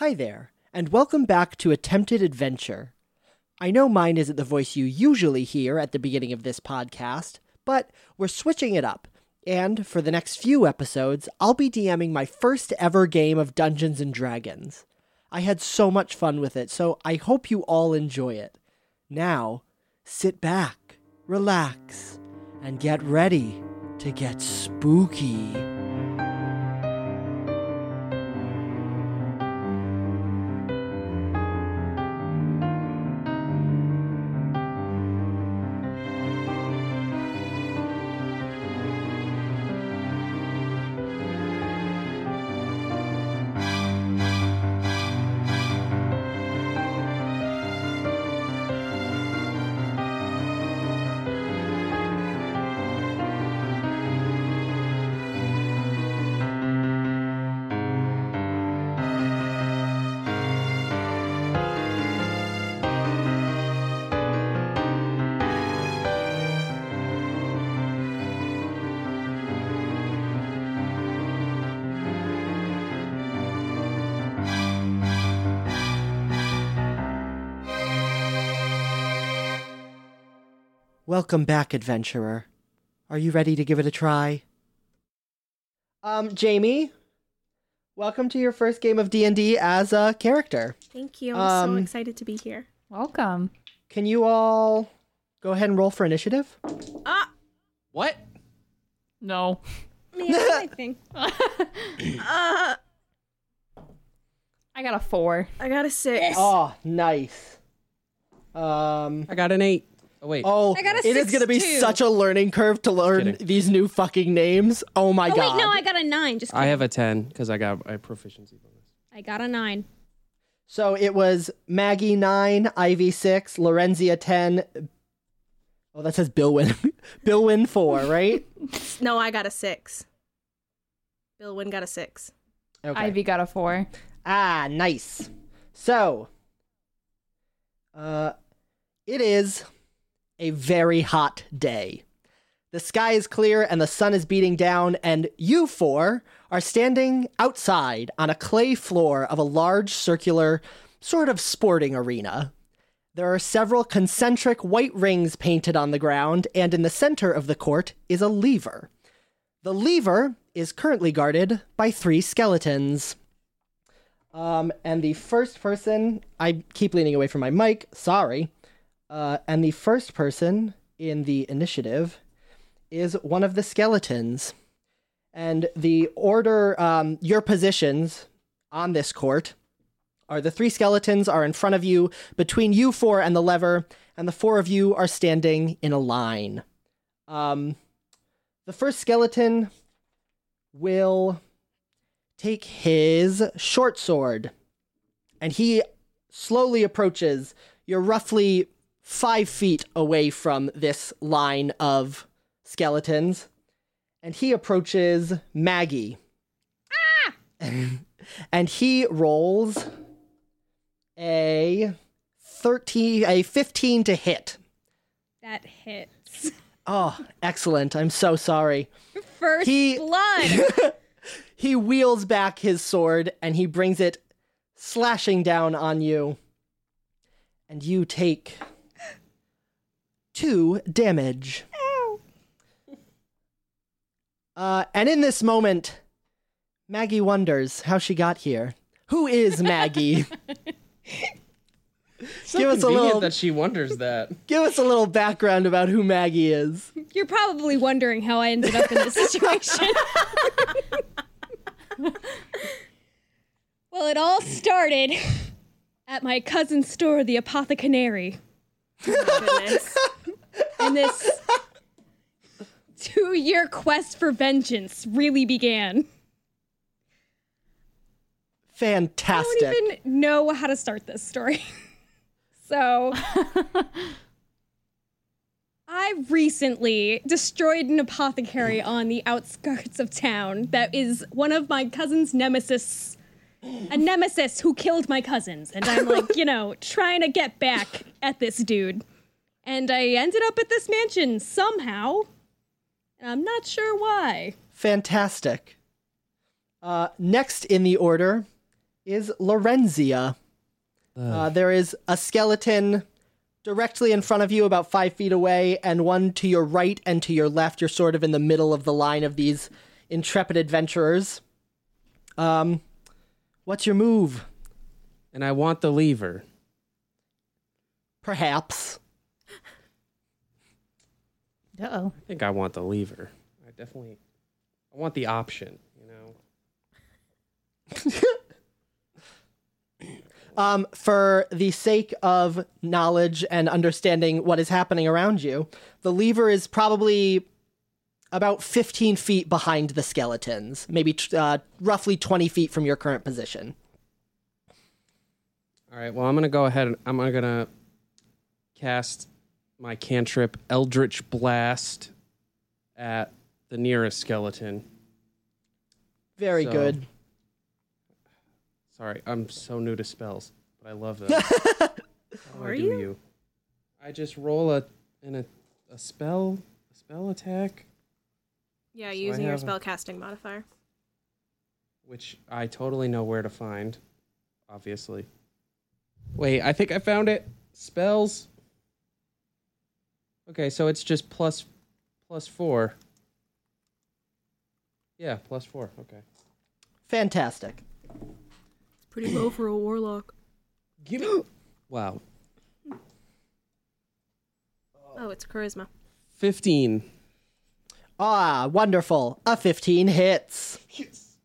Hi there, and welcome back to Attempted Adventure. I know mine isn't the voice you usually hear at the beginning of this podcast, but we're switching it up. And for the next few episodes, I'll be DMing my first ever game of Dungeons and Dragons. I had so much fun with it, so I hope you all enjoy it. Now, sit back, relax, and get ready to get spooky. Welcome back, adventurer. Are you ready to give it a try? Um, Jamie, welcome to your first game of D&D as a character. Thank you. I'm so Um, excited to be here. Welcome. Can you all go ahead and roll for initiative? Ah, What? No. man, I think. uh, I got a four. I got a six. Oh, nice. Um, I got an eight. Oh wait. oh, I got a it is six, going to be too. such a learning curve to learn kidding. these new fucking names. Oh my oh god. wait, no, I got a nine. Just I have a ten because I got a proficiency bonus. I got a nine. So it was Maggie 9, Ivy 6, Lorenzia 10. Oh, that says Billwin. Billwin 4, right? No, I got a six. Bill Wynn got a six. Okay. Ivy got a four. Ah, nice. So, uh, it is a very hot day. The sky is clear and the sun is beating down, and you four are standing outside on a clay floor of a large circular, sort of sporting arena. There are several concentric white rings painted on the ground, and in the center of the court is a lever. The lever is currently guarded by three skeletons. Um, and the first person, I keep leaning away from my mic, sorry. Uh, and the first person in the initiative is one of the skeletons. And the order, um, your positions on this court are the three skeletons are in front of you, between you four and the lever, and the four of you are standing in a line. Um, the first skeleton will take his short sword and he slowly approaches. You're roughly five feet away from this line of skeletons, and he approaches Maggie. Ah! and he rolls a 13 a 15 to hit. That hits. Oh, excellent. I'm so sorry. First He- blood. He wheels back his sword and he brings it slashing down on you. And you take two damage. Uh, and in this moment, Maggie wonders how she got here. Who is Maggie? So Give us a convenient little- that she wonders that. Give us a little background about who Maggie is. You're probably wondering how I ended up in this situation. well, it all started at my cousin's store, the Apothecary. Goodness. And this two year quest for vengeance really began. Fantastic. I don't even know how to start this story. so, I recently destroyed an apothecary on the outskirts of town that is one of my cousin's nemesis. A nemesis who killed my cousins. And I'm like, you know, trying to get back at this dude. And I ended up at this mansion somehow. And I'm not sure why. Fantastic. Uh, next in the order is Lorenzia. Uh, there is a skeleton directly in front of you, about five feet away, and one to your right and to your left. You're sort of in the middle of the line of these intrepid adventurers. Um, what's your move? and I want the lever. Perhaps. Uh oh. I think I want the lever. I definitely. I want the option. You know. Um, for the sake of knowledge and understanding what is happening around you, the lever is probably about 15 feet behind the skeletons, maybe t- uh, roughly 20 feet from your current position. All right. Well, I'm gonna go ahead and I'm gonna cast my cantrip Eldritch Blast at the nearest skeleton. Very So- good. Sorry, I'm so new to spells, but I love them. How do I Are do you? I just roll a in a, a spell a spell attack, Yeah, I using your have a- spell casting modifier. which I totally know where to find. Obviously. Wait, I think I found it. Spells. Okay, so it's just plus plus four. Yeah, plus four. Okay. Fantastic. It's pretty low for a warlock. Give me. wow. Oh, it's charisma. Fifteen. Ah, wonderful. A 15 hits. Yes.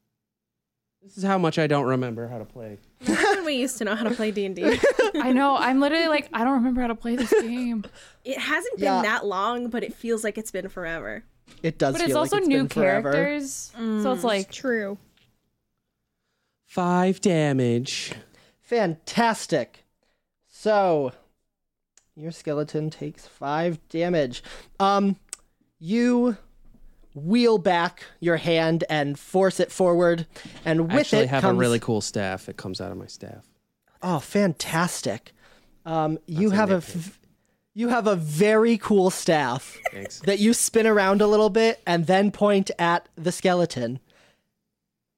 This is how much I don't remember how to play. when we used to know how to play D&D. I know. I'm literally like, I don't remember how to play this game. It hasn't been Yeah. that long, but it feels like it's been forever. It does But it's also like it's new been forever. characters. So it's like, True. Five damage. Fantastic. So, your skeleton takes five damage. Um, you wheel back your hand and force it forward, and with it, I actually it have comes a really cool staff. It comes out of my staff. oh, fantastic. Um, you That's have a you have a very cool staff Thanks. that you spin around a little bit and then point at the skeleton.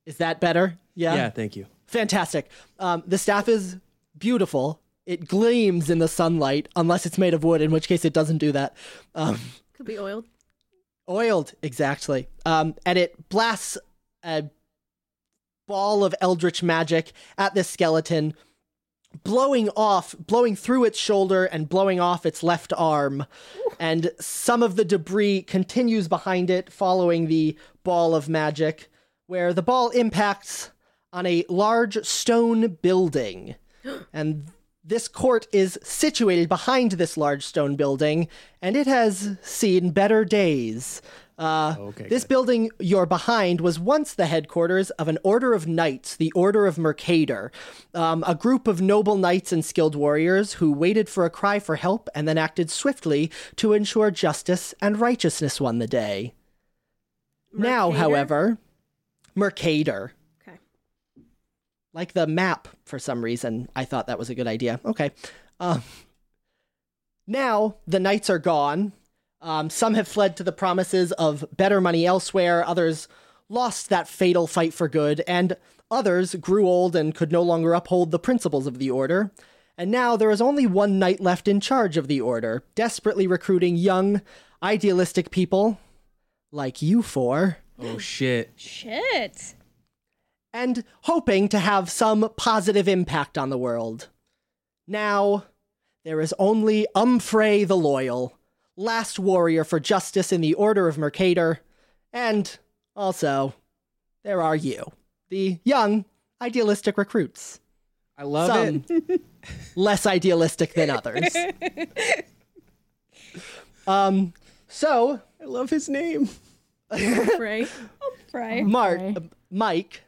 Is that better? Yeah. Yeah, thank you. Fantastic. Um, the staff is beautiful. It gleams in the sunlight, unless it's made of wood, in which case it doesn't do that. Um, Could be oiled. Oiled, exactly. Um, and it blasts a ball of eldritch magic at this skeleton, blowing off, blowing through its shoulder and blowing off its left arm. And some of the debris continues behind it, following the ball of magic, where the ball impacts on a large stone building. And this court is situated behind this large stone building, and it has seen better days. Uh, Okay, this good. building you're behind was once the headquarters of an order of knights, the Order of Mercader, um, a group of noble knights and skilled warriors who waited for a cry for help and then acted swiftly to ensure justice and righteousness won the day. Now, however, Mercader Okay. Like the map for some reason. I thought that was a good idea. Okay. Um, now the knights are gone. Um, some have fled to the promises of better money elsewhere. Others lost that fatal fight for good, and others grew old and could no longer uphold the principles of the order. And now there is only one knight left in charge of the order, desperately recruiting young, idealistic people like you four Oh shit. Shit. And hoping to have some positive impact on the world. Now, there is only Umfrey the Loyal, last warrior for justice in the Order of Mercator, and also, there are you, the young, idealistic recruits. I love some it. less idealistic than others. um, so, I love his name. Umfrey. Right. Mark, Okay. uh, Mike,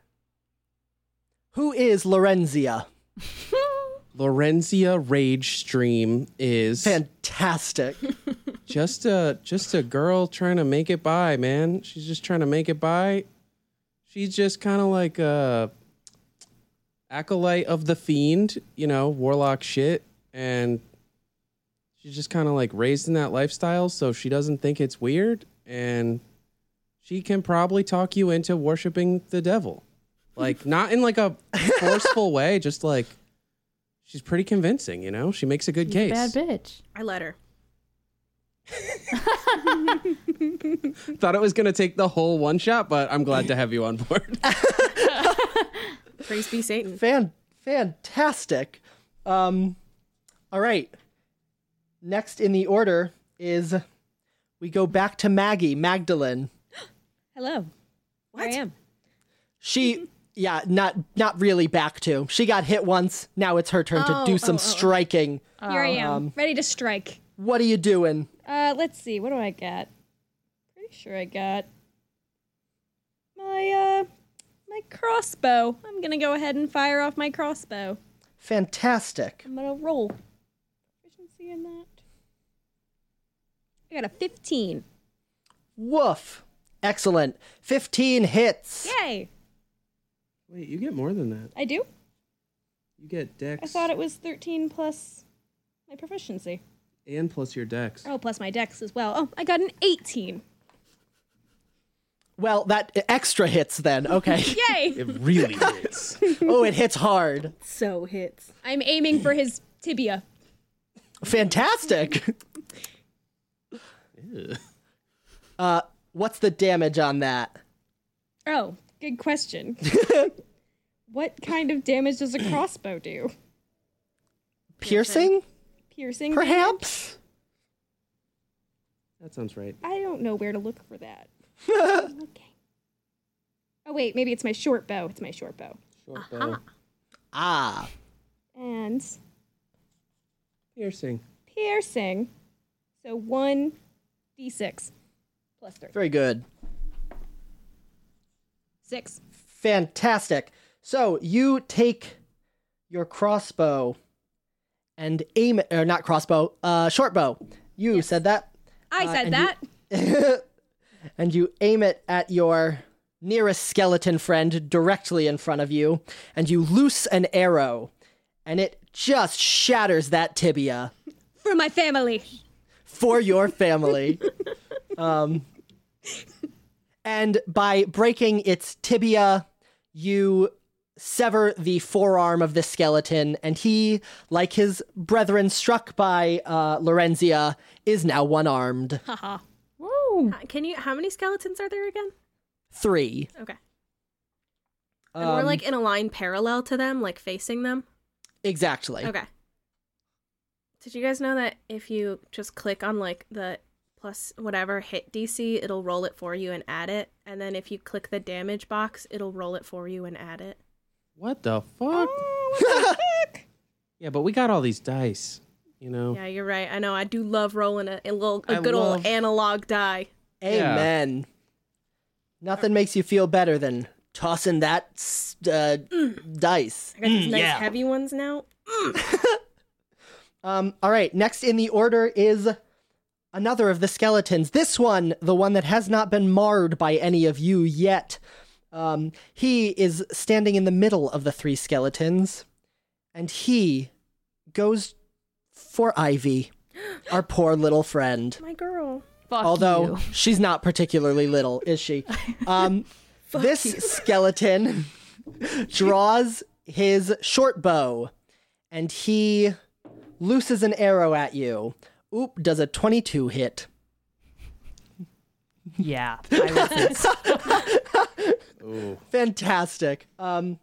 who is Lorenzia? Lorenzia Rage Stream is Fantastic. just a just a girl trying to make it by, man. She's just trying to make it by. She's just kind of like a acolyte of the fiend, you know, warlock shit, and she's just kind of like raised in that lifestyle, so she doesn't think it's weird, and she can probably talk you into worshiping the devil. Like not in like a forceful way, just like she's pretty convincing, you know? She makes a good case. Bad bitch. I let her. Thought it was gonna take the whole one shot, but I'm glad to have you on board. Praise be Satan. Fan fantastic. Um all right. Next in the order is we go back to Maggie, Magdalene. Hello. What? Here I am. She yeah, not not really back to. She got hit once. Now it's her turn to Oh, do some oh, oh, oh. striking. Here I am, Um, ready to strike. What are you doing? Uh, let's see. What do I got? Pretty sure I got my uh my crossbow. I'm gonna go ahead and fire off my crossbow. Fantastic. I'm gonna roll proficiency in that. I got a 15. Woof. Excellent. 15 hits. Yay! Wait, you get more than that. I do. You get dex I thought it was 13 plus my proficiency. and plus your dex. Oh, plus my dex as well. Oh, I got an 18. Well, that extra hits then. Okay. Yay! It really hits. oh, it hits hard. So hits. I'm aiming for his tibia. Fantastic. Uh, what's the damage on that? Oh, good question. what kind of damage does a crossbow do? Piercing? Piercing? damage? Perhaps? that sounds right. I don't know where to look for that. okay. Oh wait, maybe it's my short bow. It's my short bow. Short bow. Ah. And Piercing. piercing. So one d6 plus three. Very good. Six. Fantastic. So you take your crossbow and aim it, or not crossbow, uh, short bow. You said that. I Uh, said that. and you aim it at your nearest skeleton friend directly in front of you, and you loose an arrow, and it just shatters that tibia For my family. for your family. um, and by breaking its tibia, you sever the forearm of the skeleton, and he, like his brethren struck by uh, Lorenzia, is now one armed. Haha. Woo. Can you? How many skeletons are there again? Three. Okay. And we're Um, like in a line parallel to them, like facing them. Exactly. Okay. Did you guys know that if you just click on like the plus whatever hit DC, it'll roll it for you and add it, and then if you click the damage box, it'll roll it for you and add it. What the fuck? Oh, Yeah, but we got all these dice. You know. Yeah, you're right. I know. I do love rolling a, a little a I good love- old analog die. Yeah. Amen. Nothing makes you feel better than tossing that s- uh, dice. I got these Mm, nice yeah. heavy ones now. Um, all right, next in the order is another of the skeletons. This one, the one that has not been marred by any of you yet. Um, he is standing in the middle of the three skeletons, and he goes for Ivy, our poor little friend. My girl. Fuck Although you. she's not particularly little, is she? Um, this skeleton draws his short bow and he looses an arrow at you. Oop, does a 22 hit. Yeah. I. Fantastic. Um,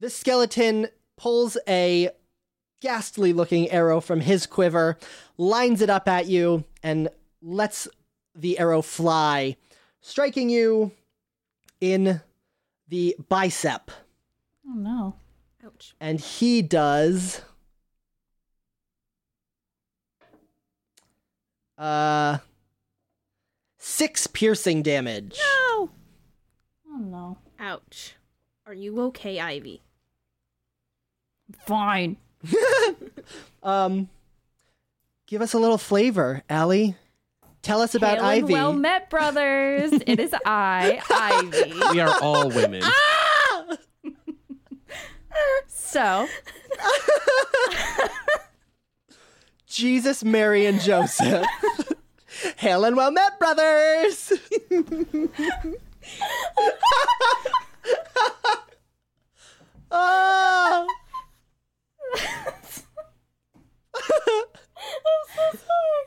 this skeleton pulls a ghastly looking arrow from his quiver, lines it up at you, and lets the arrow fly, striking you in the bicep. oh no. Ouch. And he does. Uh. Six piercing damage. no. Oh no. Ouch. Are you okay, Ivy? Fine. Um, give us a little flavor, Allie. Tell us about Hail Ivy. Well met, brothers. it is I, Ivy. We are all women. So, Jesus, Mary, and Joseph. Hail and well met, brothers. oh. I'm so sorry.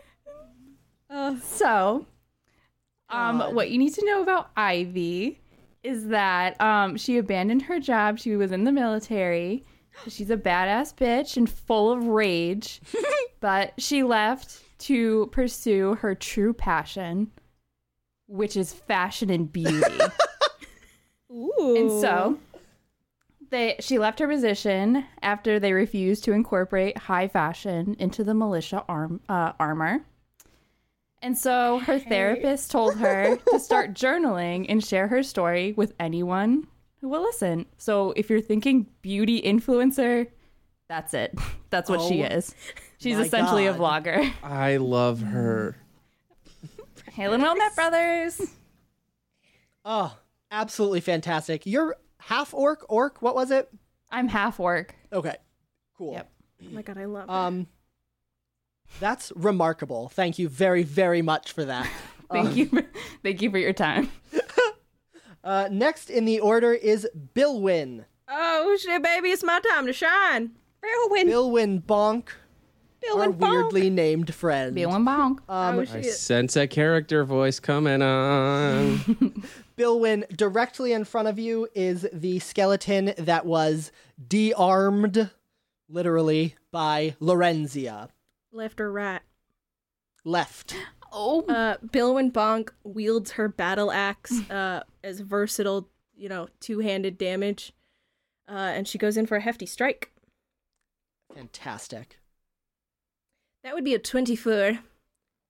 Uh, so, um, God. what you need to know about Ivy is that um, she abandoned her job. She was in the military. She's a badass bitch and full of rage, but she left to pursue her true passion, which is fashion and beauty. Ooh. And so they she left her position after they refused to incorporate high fashion into the militia arm uh, armor. And so her therapist told her to start journaling and share her story with anyone who will listen. So if you're thinking beauty influencer, that's it. That's what she Oh is. She's my essentially a vlogger. I love her. Halen Wilmette Brothers. Oh, absolutely fantastic. You're half orc, orc. What was it? I'm half orc. Okay, cool. Yep. Oh my god, I love it. Um, that's remarkable. Thank you very, very much for that. Thank you. For, thank you for your time. Uh, next in the order is Billwin. oh shit, baby, it's my time to shine. Whirlwind. Billwin Bonk, our Billwin Bonk. weirdly named friend. Feeling bonk. Um, oh I sense a character voice coming on. Billwin, directly in front of you is the skeleton that was de-armed, literally, by Lorenzia. Left or right? Left. Oh, Uh, Billwin Bonk wields her battle axe uh, as versatile, you know, two-handed damage, uh, and she goes in for a hefty strike. Fantastic. That would be a twenty-four.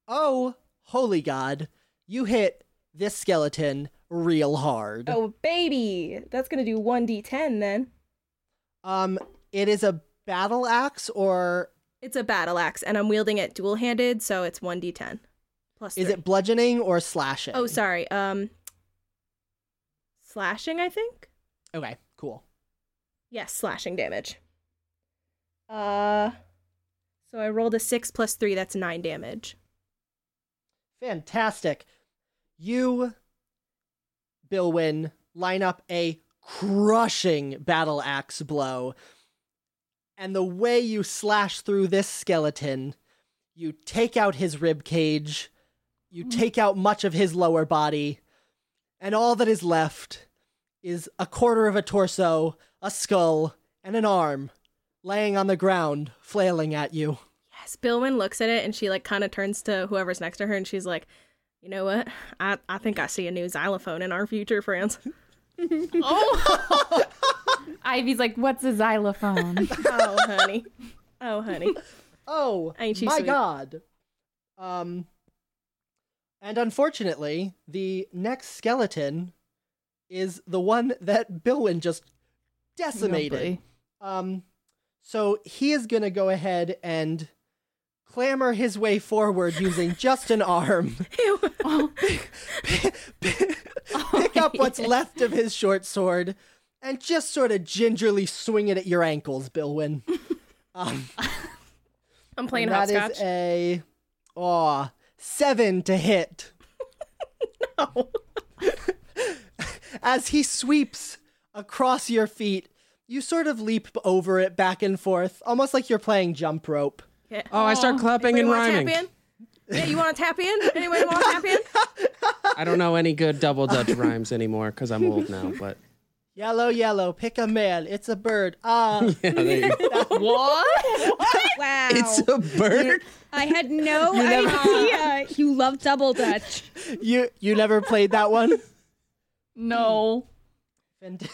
Oh, holy god. You hit this skeleton real hard. Oh baby, that's gonna do one d10 then. Um, it is a battle axe, or It's a battle axe, and I'm wielding it dual-handed, so it's one d10 plus. is three. it bludgeoning or slashing? Oh, sorry. Um, slashing, I think. Okay, cool. Yes, slashing damage. Uh, so I rolled a six plus three. That's nine damage. Fantastic. You, Billwin, line up a crushing battle axe blow. And the way you slash through this skeleton, you take out his rib cage, you take out much of his lower body, and all that is left is a quarter of a torso, a skull, and an arm laying on the ground, flailing at you. Yes, Billwin looks at it and she like kind of turns to whoever's next to her and she's like, "You know what? I I think I see a new xylophone in our future, friends." oh. Ivy's like, what's a xylophone? oh, honey. Oh, honey. Oh, Ain't she my sweet? god. Um, and unfortunately, the next skeleton is the one that Billwin just decimated. Um, so he is gonna go ahead and clamber his way forward using just an arm, Oh, pick up what's left of his short sword, and just sort of gingerly swing it at your ankles, Billwin. Um, I'm playing And that hopscotch. is a aw seven to hit. No. As he sweeps across your feet, you sort of leap over it back and forth, almost like you're playing jump rope. Yeah. Oh, I start clapping and Anybody wanna rhyming. Tap in? Yeah, you want to tap in? Anyone want to tap in? I don't know any good double Dutch rhymes anymore because I'm old now. But Yellow, yellow, pick a man. It's a bird. Ah, yeah, there you go. what? Wow. It's a bird. I had no never- idea you love double dutch. you you never played that one. No. Fant-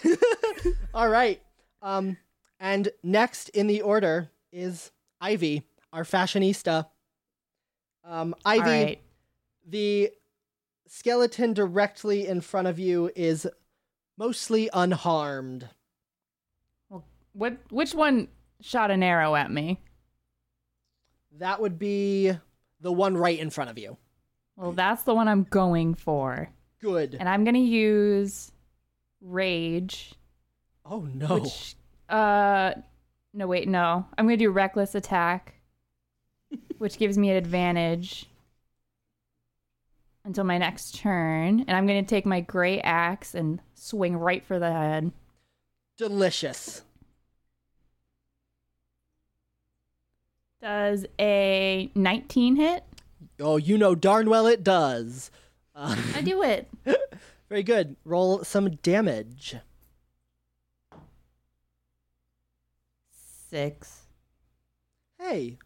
All right. Um, and next in the order is Ivy, our fashionista. Um, Ivy, All right. the skeleton directly in front of you is mostly unharmed. Well, what? Which one shot an arrow at me? That would be the one right in front of you. Well, that's the one I'm going for, Good. and I'm gonna use rage. Oh no. Which, uh, no, wait, no. I'm gonna do reckless attack, which gives me an advantage until my next turn, and I'm gonna take my gray axe and swing right for the head. Delicious. Does a 19 hit? Oh, you know darn well it does. I do it. Very good. Roll some damage. Six. Hey,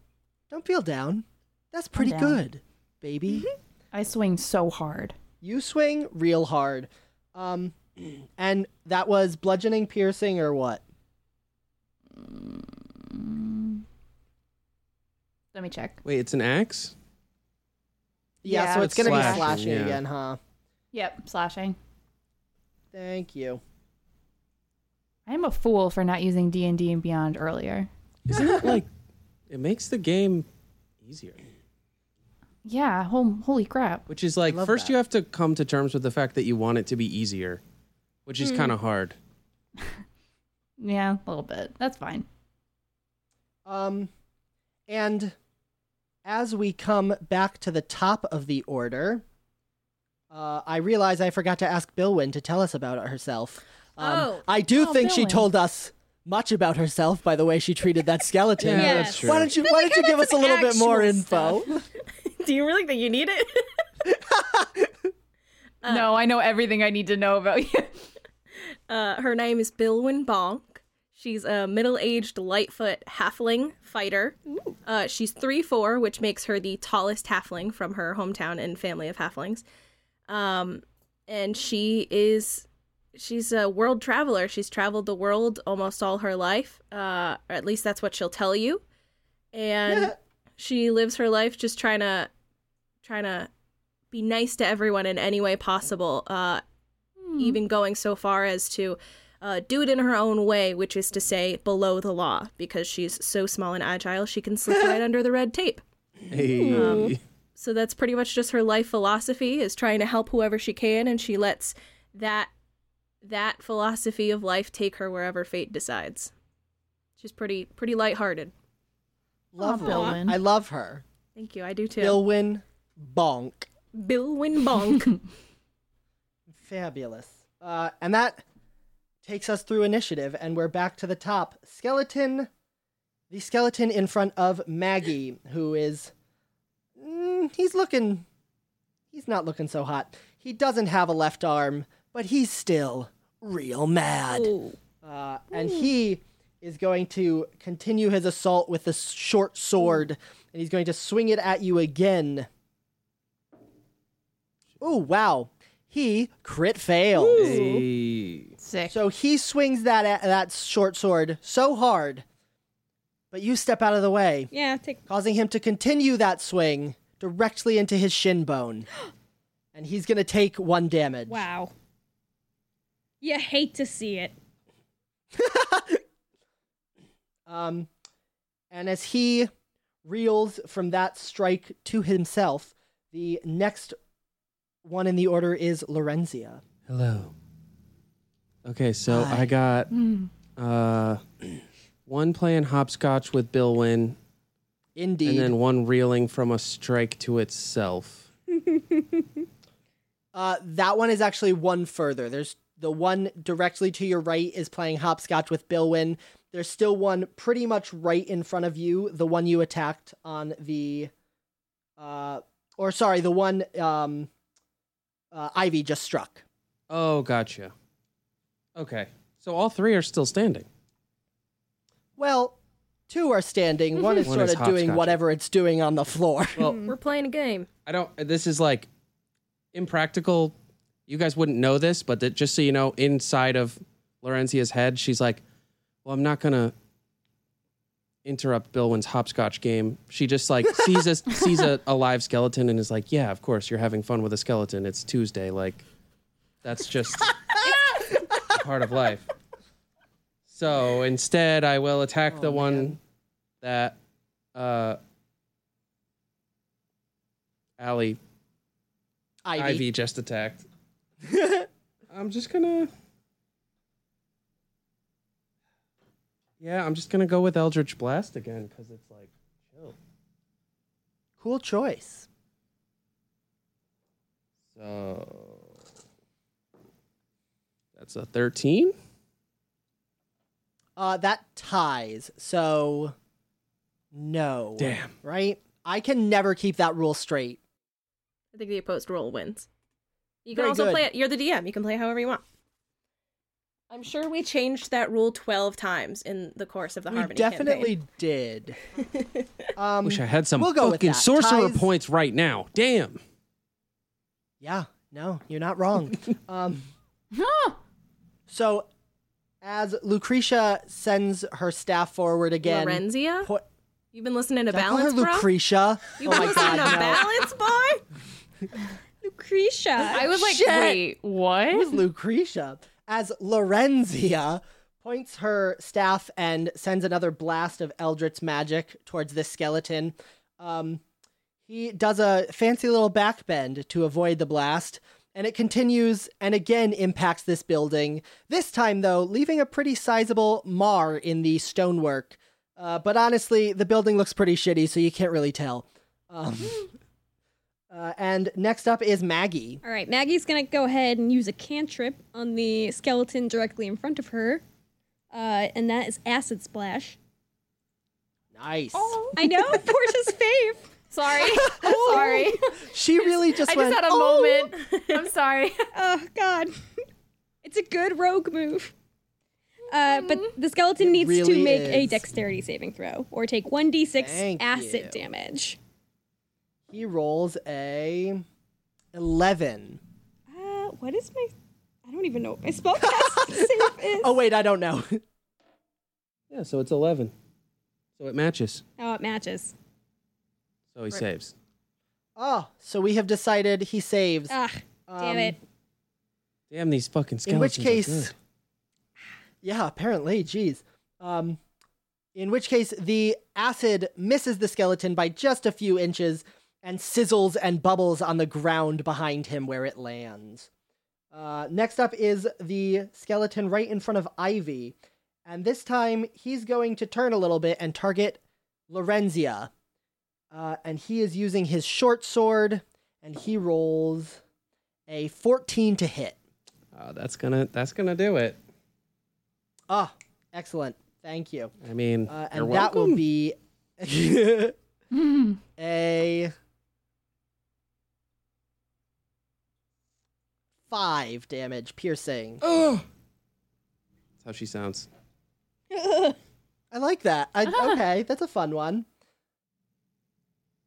don't feel down. That's pretty down. good, baby. Mm-hmm. I swing so hard. You swing real hard. Um, and that was bludgeoning, piercing, or what? Let me check. Wait, it's an axe? Yeah, Yeah, so it's it's gonna be slashing, slashing yeah. again, huh? Yep, slashing. Thank you. I am a fool for not using D and D and Beyond earlier. Isn't it like it makes the game easier? Yeah, hol- holy crap. Which is like love first that. you have to come to terms with the fact that you want it to be easier, which is kind of hard. Yeah, a little bit. That's fine. Um, and as we come back to the top of the order, uh, I realize I forgot to ask Bilwyn to tell us about herself. Um, Oh. I do Oh, think she Bilwyn. told us much about herself by the way she treated that skeleton. Yeah, Yes. that's true. Why don't you Why don't you give us a little bit more actual info? Do you really think you need it? no, I know everything I need to know about you. Uh, her name is Bilwyn Bonk. She's a middle-aged Lightfoot halfling fighter. Uh, she's three four, which makes her the tallest halfling from her hometown and family of halflings. Um, and she is she's a world traveler. She's traveled the world almost all her life. Uh, or at least that's what she'll tell you. And she lives her life just trying to trying to be nice to everyone in any way possible. Uh, even going so far as to uh, do it in her own way, which is to say below the law, because she's so small and agile, she can slip right under the red tape. Hey. So that's pretty much just her life philosophy is trying to help whoever she can, and she lets that that philosophy of life take her wherever fate decides. She's pretty pretty lighthearted. Lovely. Bilwyn. I love her. Thank you. I do too. Bilwyn Bonk. Bilwyn Bonk. Fabulous. Uh, and that takes us through initiative, and we're back to the top. Skeleton, the skeleton in front of Maggie, who is. Mm, he's looking. He's not looking so hot. He doesn't have a left arm, but he's still real mad. Uh, and he is going to continue his assault with the short sword, and he's going to swing it at you again. Oh, wow. He crit fails. Hey. Sick. So he swings that at, that short sword so hard, but you step out of the way, Yeah, take causing him to continue that swing directly into his shin bone. and he's going to take one damage. wow. You hate to see it. Um, and as he reels from that strike to himself, the next one in the order is Lorenzia. Hello. Okay, so Hi. I got Mm. uh one playing hopscotch with Bill Wynn, Indeed. and then one reeling from a strike to itself. Uh, that one is actually one further. There's the one directly to your right is playing hopscotch with Bilwyn. There's still one pretty much right in front of you, the one you attacked on the, uh, or sorry, the one um, uh, Ivy just struck. Oh, gotcha. Okay, so all three are still standing. Well, two are standing. One is One sort is of doing hopscotching. whatever it's doing on the floor. Well, We're playing a game. I don't. This is like impractical. You guys wouldn't know this, but that just so you know, inside of Lorenzia's head, she's like, "Well, I'm not gonna interrupt Bilwyn's hopscotch game." She just like sees a sees a, a live skeleton and is like, "Yeah, of course, you're having fun with a skeleton. It's Tuesday. Like, that's just part of life." So instead, I will attack the Oh, one man. that uh, Allie Ivy. Ivy just attacked. I'm just gonna. Yeah, I'm just gonna go with Eldritch Blast again because it's like chill. Cool choice. So that's a 13. Uh, that ties. So, no. Damn. Right? I can never keep that rule straight. I think the opposed rule wins. You can Very also good. play it. You're the DM. You can play however you want. I'm sure we changed that rule 12 times in the course of the We Harmony definitely did. Um, Wish I had some we'll go with fucking that. sorcerer Ties- points right now. Damn. Yeah, no, you're not wrong. um, so, as Lucretia sends her staff forward again, Lorenzia? po- You've been listening to Did her Balance, bro? Lucretia. You've oh been my listening god, to no. Balance, boy? Lucretia. I was like, Shit. wait, what? Who's Lucretia? As Lorenzia points her staff and sends another blast of Eldritch magic towards this skeleton. Um, he does a fancy little backbend to avoid the blast, and it continues and again impacts this building. This time, though, leaving a pretty sizable mar in the stonework. Uh, but honestly, the building looks pretty shitty, so you can't really tell. Um, uh, and next up is Maggie. All right, Maggie's gonna go ahead and use a cantrip on the skeleton directly in front of her, uh, and that is acid splash. Nice. Oh, I know, Portia's fave. Sorry. sorry. She really just I went. just had a "Oh." moment. I'm sorry. Oh God, it's a good rogue move. Uh, but the skeleton needs to really make a dexterity saving throw or take one d6 Thank acid you. damage. He rolls a eleven. Uh, what is my? I don't even know what my spellcast save is. Oh wait, I don't know. Yeah, so it's 11. So it matches. Oh, it matches. So he saves. oh, so we have decided he saves. Ah, damn Um, it. Damn, these fucking skeletons. In skeletons. which are case, good. yeah, apparently, geez. Um, in which case, the acid misses the skeleton by just a few inches and sizzles and bubbles on the ground behind him where it lands. Uh, next up is the skeleton right in front of Ivy, and this time he's going to turn a little bit and target Lorenzia. Uh, and he is using his short sword, and he rolls a 14 to hit. Oh, that's gonna that's gonna do it. Ah, excellent. Thank you. I mean, Uh, and that will be a five damage piercing. That's how she sounds. I like that. I, okay, that's a fun one.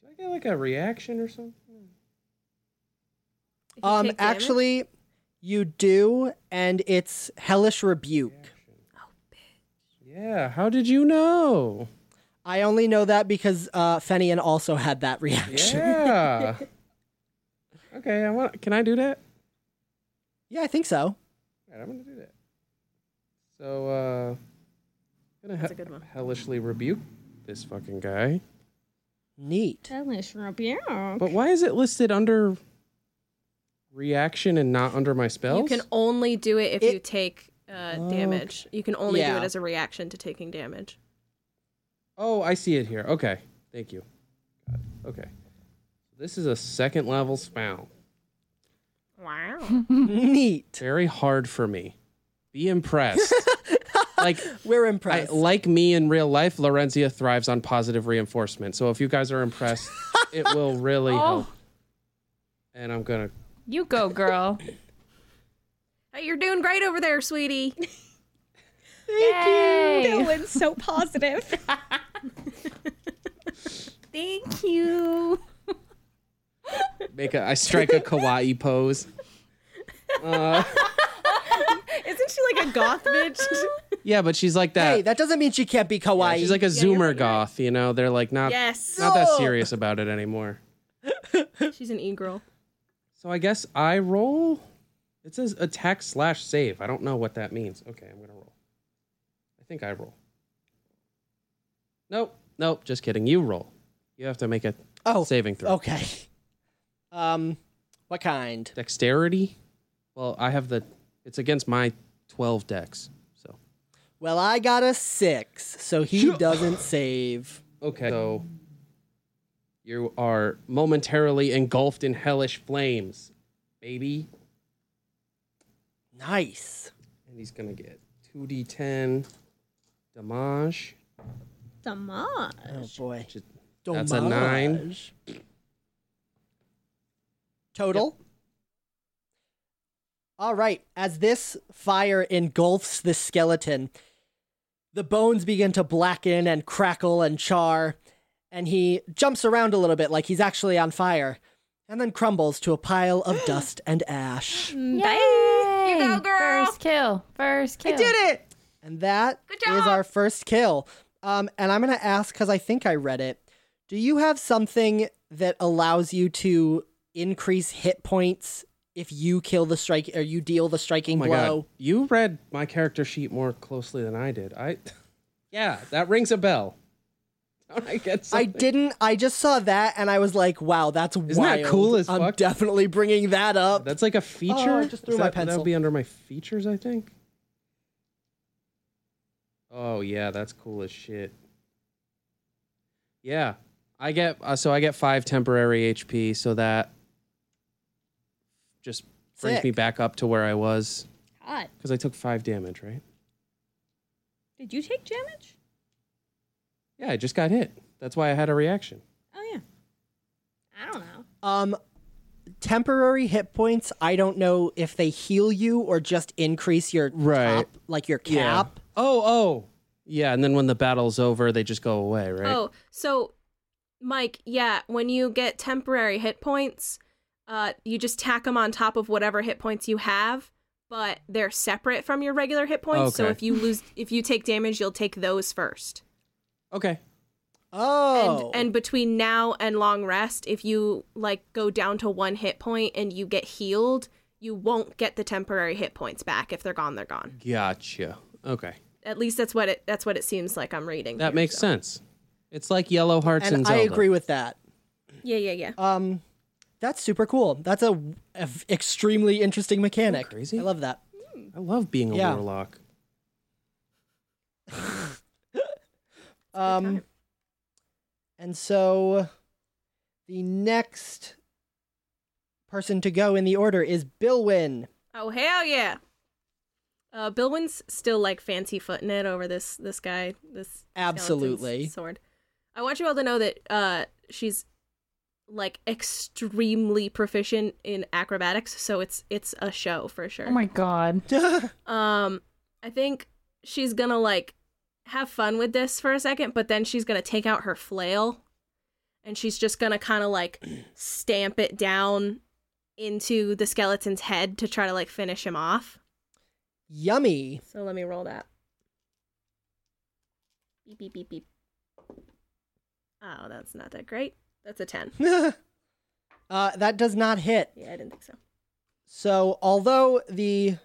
Do I get like a reaction or something? Um, take damage- actually, you do, and it's hellish rebuke. Reaction. Oh, bitch! Yeah. How did you know? I only know that because uh, Fenian also had that reaction. Yeah. okay. I want. Can I do that? Yeah, I think so. All right, I'm gonna do that. So, uh, gonna That's he- a good one. hellishly rebuke this fucking guy. Neat. Hellish rebuke. But why is it listed under reaction and not under my spells? You can only do it if It- you take uh, damage. You can only do it as a reaction to taking damage. Oh, I see it here. Okay. Thank you. Got it. Okay. This is a second level spell. Wow. Neat. Very hard for me. Be impressed. like We're I, impressed. like me in real life, Lorenzia thrives on positive reinforcement. So if you guys are impressed, it will really Oh. help. And I'm gonna You go, girl. hey, you're doing great over there, sweetie. Thank Yay. You. Dylan's so positive. Thank you. Make a I strike a kawaii pose. Uh, Isn't she like a goth bitch? yeah, but she's like that. hey, that doesn't mean she can't be yeah, kawaii. she's like a you're zoomer right, goth, you know? They're like not yes. not that serious about it anymore. She's an e-girl. So I guess I roll. It says attack slash save. I don't know what that means. Okay, I'm gonna roll. I think I roll. Nope, nope. Just kidding. You roll. You have to make a oh, saving throw. okay. Um, what kind? Dexterity. Well, I have the. It's against my twelve dex. So Well, I got a six, so he doesn't save. okay. So you are momentarily engulfed in hellish flames, baby. Nice. And he's gonna get two d10 damage. Damage. Oh boy. which is That's a nine. Dommage. Total. All right. As this fire engulfs the skeleton, the bones begin to blacken and crackle and char, and he jumps around a little bit like he's actually on fire, and then crumbles to a pile of dust and ash. Yay! You go, girl. First kill. First kill. I did it! And that Good is job. our first kill. Um, and I'm going to ask, because I think I read it, do you have something that allows you to increase hit points if you kill the strike or you deal the Oh striking my blow? god, you read my character sheet more closely than I did. I, yeah, that rings a bell. Don't I get I didn't. I just saw that and I was like, "Wow, that's that wild." That cool as I'm fuck? definitely bringing that up. That's like a feature. I just threw Is my that, pencil. That'll be under my features, I think. Oh yeah, that's cool as shit. Yeah, I get uh, so I get five temporary HP, so that just brings Sick. me back up to where I was Hot. because I took five damage, right? Did you take damage? Yeah, I just got hit. That's why I had a reaction. Oh yeah. I don't know. Um, temporary hit points. I don't know if they heal you or just increase your Right. top, like your cap. Oh, oh. Yeah, and then when the battle's over, they just go away, right? Oh, so Mike, yeah, when you get temporary hit points, uh, you just tack them on top of whatever hit points you have, but they're separate from your regular hit points. So if you lose, if you take damage, you'll take those first. Okay. Oh, And and between now and long rest, if you like go down to one hit point and you get healed, you won't get the temporary hit points back. If they're gone, they're gone. Gotcha. Okay. At least that's what it that's what it seems like I'm reading. That here, makes so. sense. It's like Yellow Hearts and, and I Zelda. agree with that. Yeah, yeah, yeah. Um, that's super cool. That's a, a v- extremely interesting mechanic. crazy? I love that. I love being a Yeah. warlock. Um, and so the next person to go in the order is Bilwin. Oh hell yeah! Uh, Bilwin's still like fancy footing it over this this guy. This Absolutely. sword. I want you all to know that uh, she's like extremely proficient in acrobatics, so it's it's a show for sure. Oh my god. Um, I think she's gonna like have fun with this for a second, but then she's gonna take out her flail, and she's just gonna kind of like stamp it down into the skeleton's head to try to like finish him off. Yummy. So let me roll that. Beep beep beep beep. Oh, that's not that great. That's a ten. uh, that does not hit. Yeah, I didn't think so. So, although the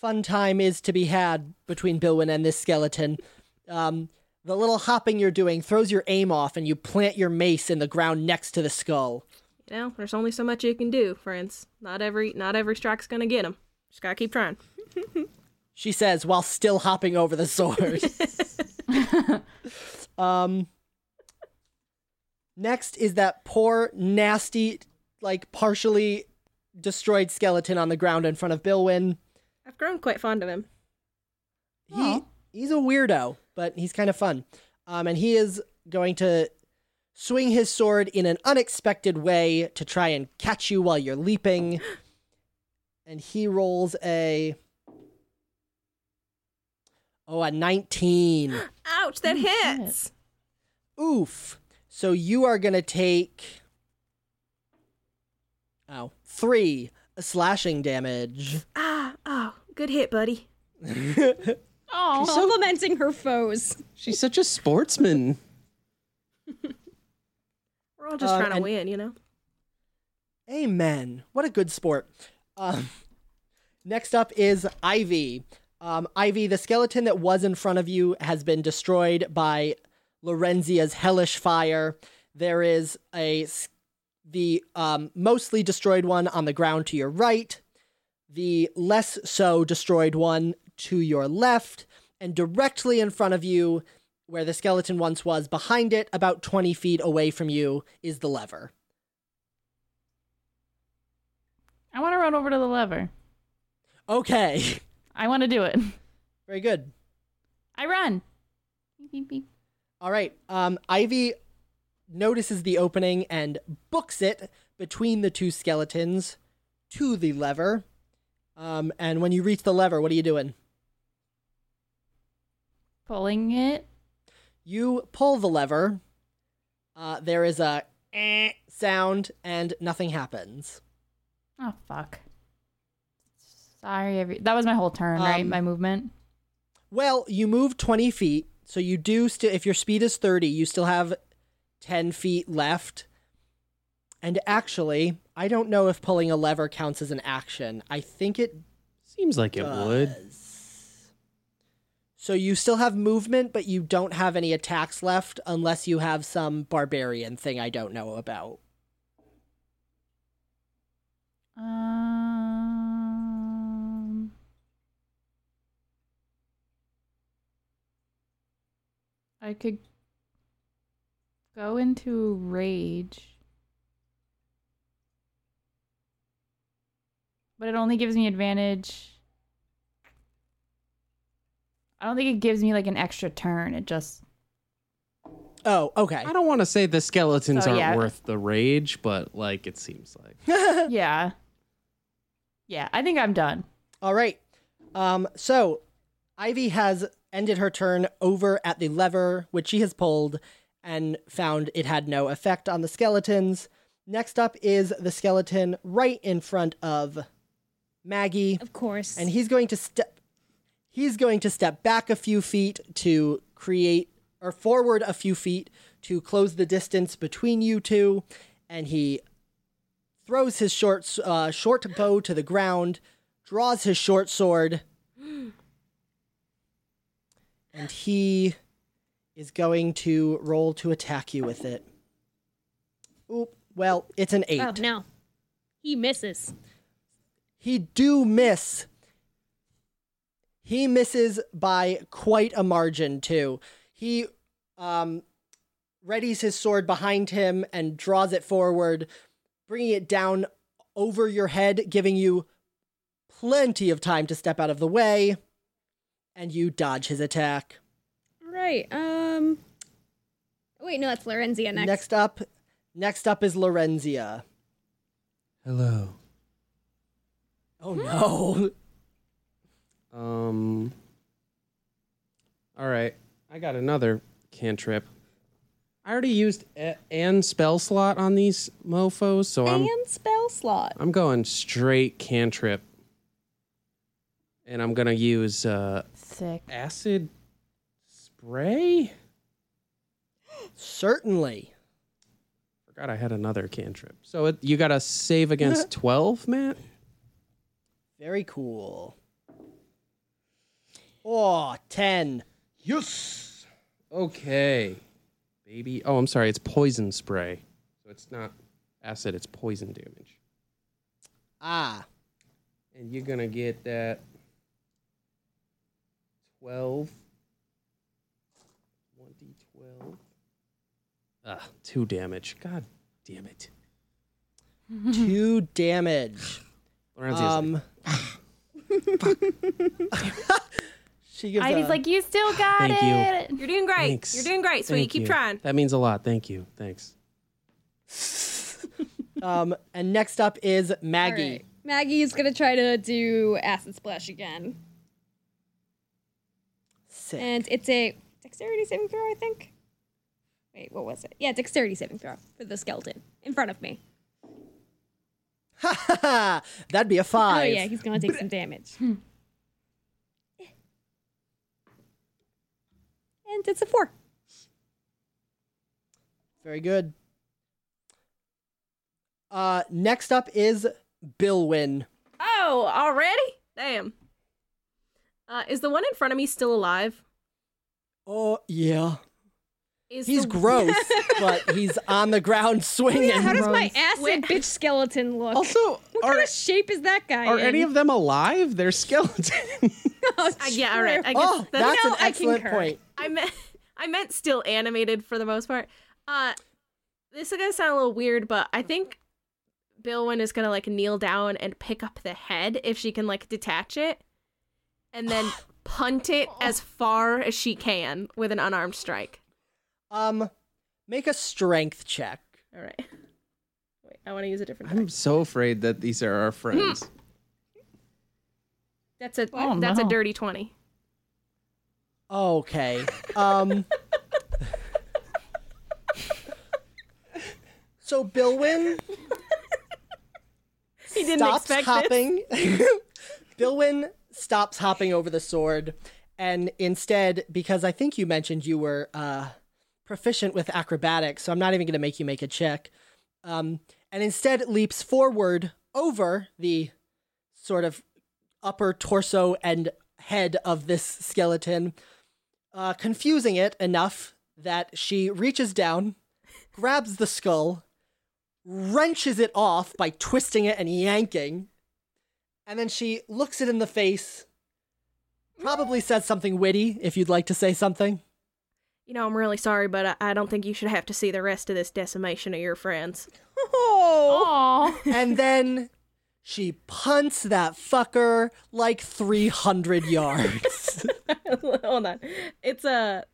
fun time is to be had between Bilwin and this skeleton, um, the little hopping you're doing throws your aim off and you plant your mace in the ground next to the skull. You know, there's only so much you can do, friends. Not every not every strike's gonna get him. Just gotta keep trying. She says while still hopping over the sword. um, next is that poor, nasty, like partially destroyed skeleton on the ground in front of Bilwin. I've grown quite fond of him. He Aw. he's a weirdo, but he's kind of fun. Um, and he is going to swing his sword in an unexpected way to try and catch you while you're leaping. And he rolls a oh a nineteen. Ouch, that hits. Oof. So you are gonna take oh three slashing damage. Ah, oh, good hit, buddy. Oh. Complimenting her foes. She's such a sportsman. We're all just Uh, trying to and- win, you know? Amen. What a good sport. Um, next up is Ivy. Um, Ivy, the skeleton that was in front of you has been destroyed by Lorenzia's hellish fire. There is a the um, mostly destroyed one on the ground to your right, the less so destroyed one to your left, and directly in front of you, where the skeleton once was, behind it, about 20 feet away from you, is the lever. I want to run over to the lever. Okay. I want to do it. Very good. I run. Beep, beep, beep. All right. Um, Ivy notices the opening and books it between the two skeletons to the lever. Um, and when you reach the lever, what are you doing? Pulling it. You pull the lever. Uh, there is a eh sound, and nothing happens. Oh fuck. Sorry, every that was my whole turn, right? Um, My movement. Well, you move 20 feet, so you do still, if your speed is 30, you still have 10 feet left. And actually, I don't know if pulling a lever counts as an action. I think it Seems like it would. So you still have movement, but you don't have any attacks left unless you have some barbarian thing I don't know about. Um. I could go into rage. But it only gives me advantage. I don't think it gives me like an extra turn. It just Oh, okay. I don't want to say the skeletons So, aren't yeah. worth the rage, but like it seems like. yeah. Yeah, I think I'm done. All right. Um, so Ivy has ended her turn over at the lever, which she has pulled, and found it had no effect on the skeletons. Next up is the skeleton right in front of Maggie, Of course. and he's going to step. He's going to step back a few feet to create, or forward a few feet to close the distance between you two, and he throws his short uh, short bow to the ground, draws his short sword, and he is going to roll to attack you with it. Oop. Well, it's an eight. oh no, he misses. He do miss. He misses by quite a margin too. He um readies his sword behind him and draws it forward, bringing it down over your head, giving you plenty of time to step out of the way, and you dodge his attack. Right. Um. Wait, no, that's Lorenzia next. Next up, next up is Lorenzia. Hello. Oh no. Um. All right, I got another cantrip. I already used a- and spell slot on these mofo's, so I'm and spell slot. I'm going straight cantrip, and I'm gonna use uh, Sick. acid spray. Certainly. Forgot I had another cantrip. So it, you got to save against twelve, Matt. Very cool. Oh, 10. Yes. Okay, baby. Oh, I'm sorry. It's poison spray, so it's not acid. It's poison damage. Ah. And you're gonna get that 12. 1d12. Ah, two damage. God damn it. two damage. Lorenzia's Um, she gives Ivy's a- like, you still got Thank it. You're doing great. Thanks. You're doing great, sweetie. Thank Keep you. trying. That means a lot. Thank you. Thanks. um, and next up is All Maggie. right. Maggie's gonna try to do acid splash again, Sick. and it's a dexterity saving throw, I think. Wait, what was it? Yeah, dexterity saving throw for the skeleton in front of me. Ha ha ha! That'd be a Oh five. yeah, he's gonna take some damage. and it's a four. Very good. Uh, next up is Bilwin. Oh, already? Damn. Uh, is the one in front of me still alive? Oh yeah, Is he's the- gross, but he's on the ground swinging. Yeah, how does my acid Wait. bitch skeleton look? Also, what are, kind of shape is that guy? are in? any of them alive? They're skeletons. Oh, Uh, yeah, all right. I true. guess oh, that's, that's No, an excellent concur. point. I meant I meant still animated for the most part. Uh this is gonna sound a little weird, but I think Bilwin is gonna like kneel down and pick up the head if she can like detach it, and then punt it as far as she can with an unarmed strike. Um, Make a strength check. All right. Wait, I want to use a different. I'm die. so afraid that these are our friends. That's a Oh, that's a dirty twenty. Okay. Um So Bilwin He didn't stops expect hopping. Bilwin stops hopping over the sword and instead because I think you mentioned you were uh proficient with acrobatics, so I'm not even going to make you make a check. Um and instead leaps forward over the sort of upper torso and head of this skeleton, uh, confusing it enough that she reaches down, grabs the skull, wrenches it off by twisting it and yanking, and then she looks it in the face, probably says something witty if you'd like to say something. You know, I'm really sorry, but I, I don't think you should have to see the rest of this decimation of your friends. Oh. And then she punts that fucker like 300 yards. Hold on. It's a.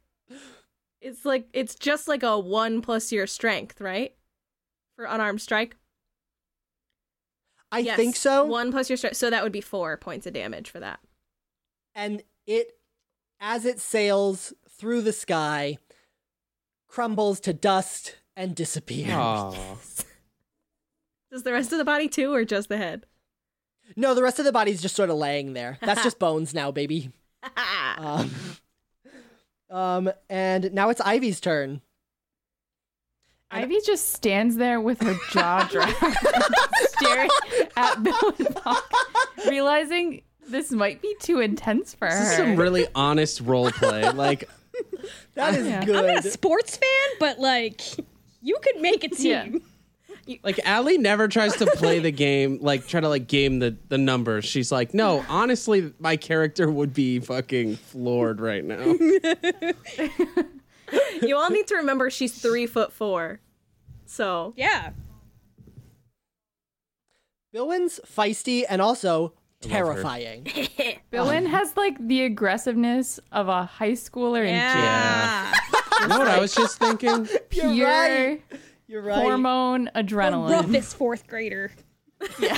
It's like it's just like a one plus your strength, right? For unarmed strike. I Yes, think so. One plus your strength, so that would be four points of damage for that. and it as it sails through the sky crumbles to dust and disappears. Aw. Does the rest of the body too, or just the head? No, the rest of the body's just sort of laying there. That's just bones now, baby. Um, um and now it's Ivy's turn. Ivy just stands there with her jaw dropped, staring at Bill and Buck, realizing this might be too intense for This her. is some really honest role play. Like, That is Yeah. I'm I'm not a sports fan, but like, you could make a team. Yeah. like Allie never tries to play the game, like try to like game the the numbers. She's like, no, honestly, my character would be fucking floored right now. you all need to remember she's three foot four. So Yeah. Bilwin's feisty and also terrifying. Billin has like the aggressiveness of a high schooler in jail. Yeah. you know what I was just thinking? You're Pure right. You're right. hormone The adrenaline. roughest fourth grader. Yeah.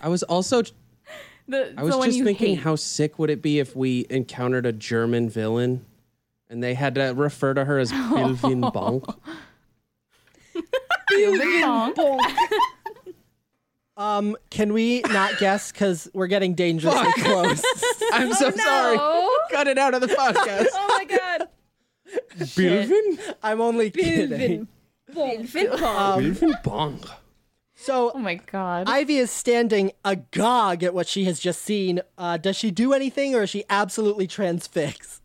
I was also The, I was the just thinking hate. how sick would it be if we encountered a German villain and they had to refer to her as Bilvin Bonk. Bonk. Um, can we not guess because we're getting dangerously close? I'm so sorry. Oh, Cut it out of the podcast. Oh my god. Bilvin? I'm only kidding. Bilvin Bonk. Bilvin Bonk. So oh my god. Ivy is standing agog at what she has just seen. Uh, does she do anything, or is she absolutely transfixed?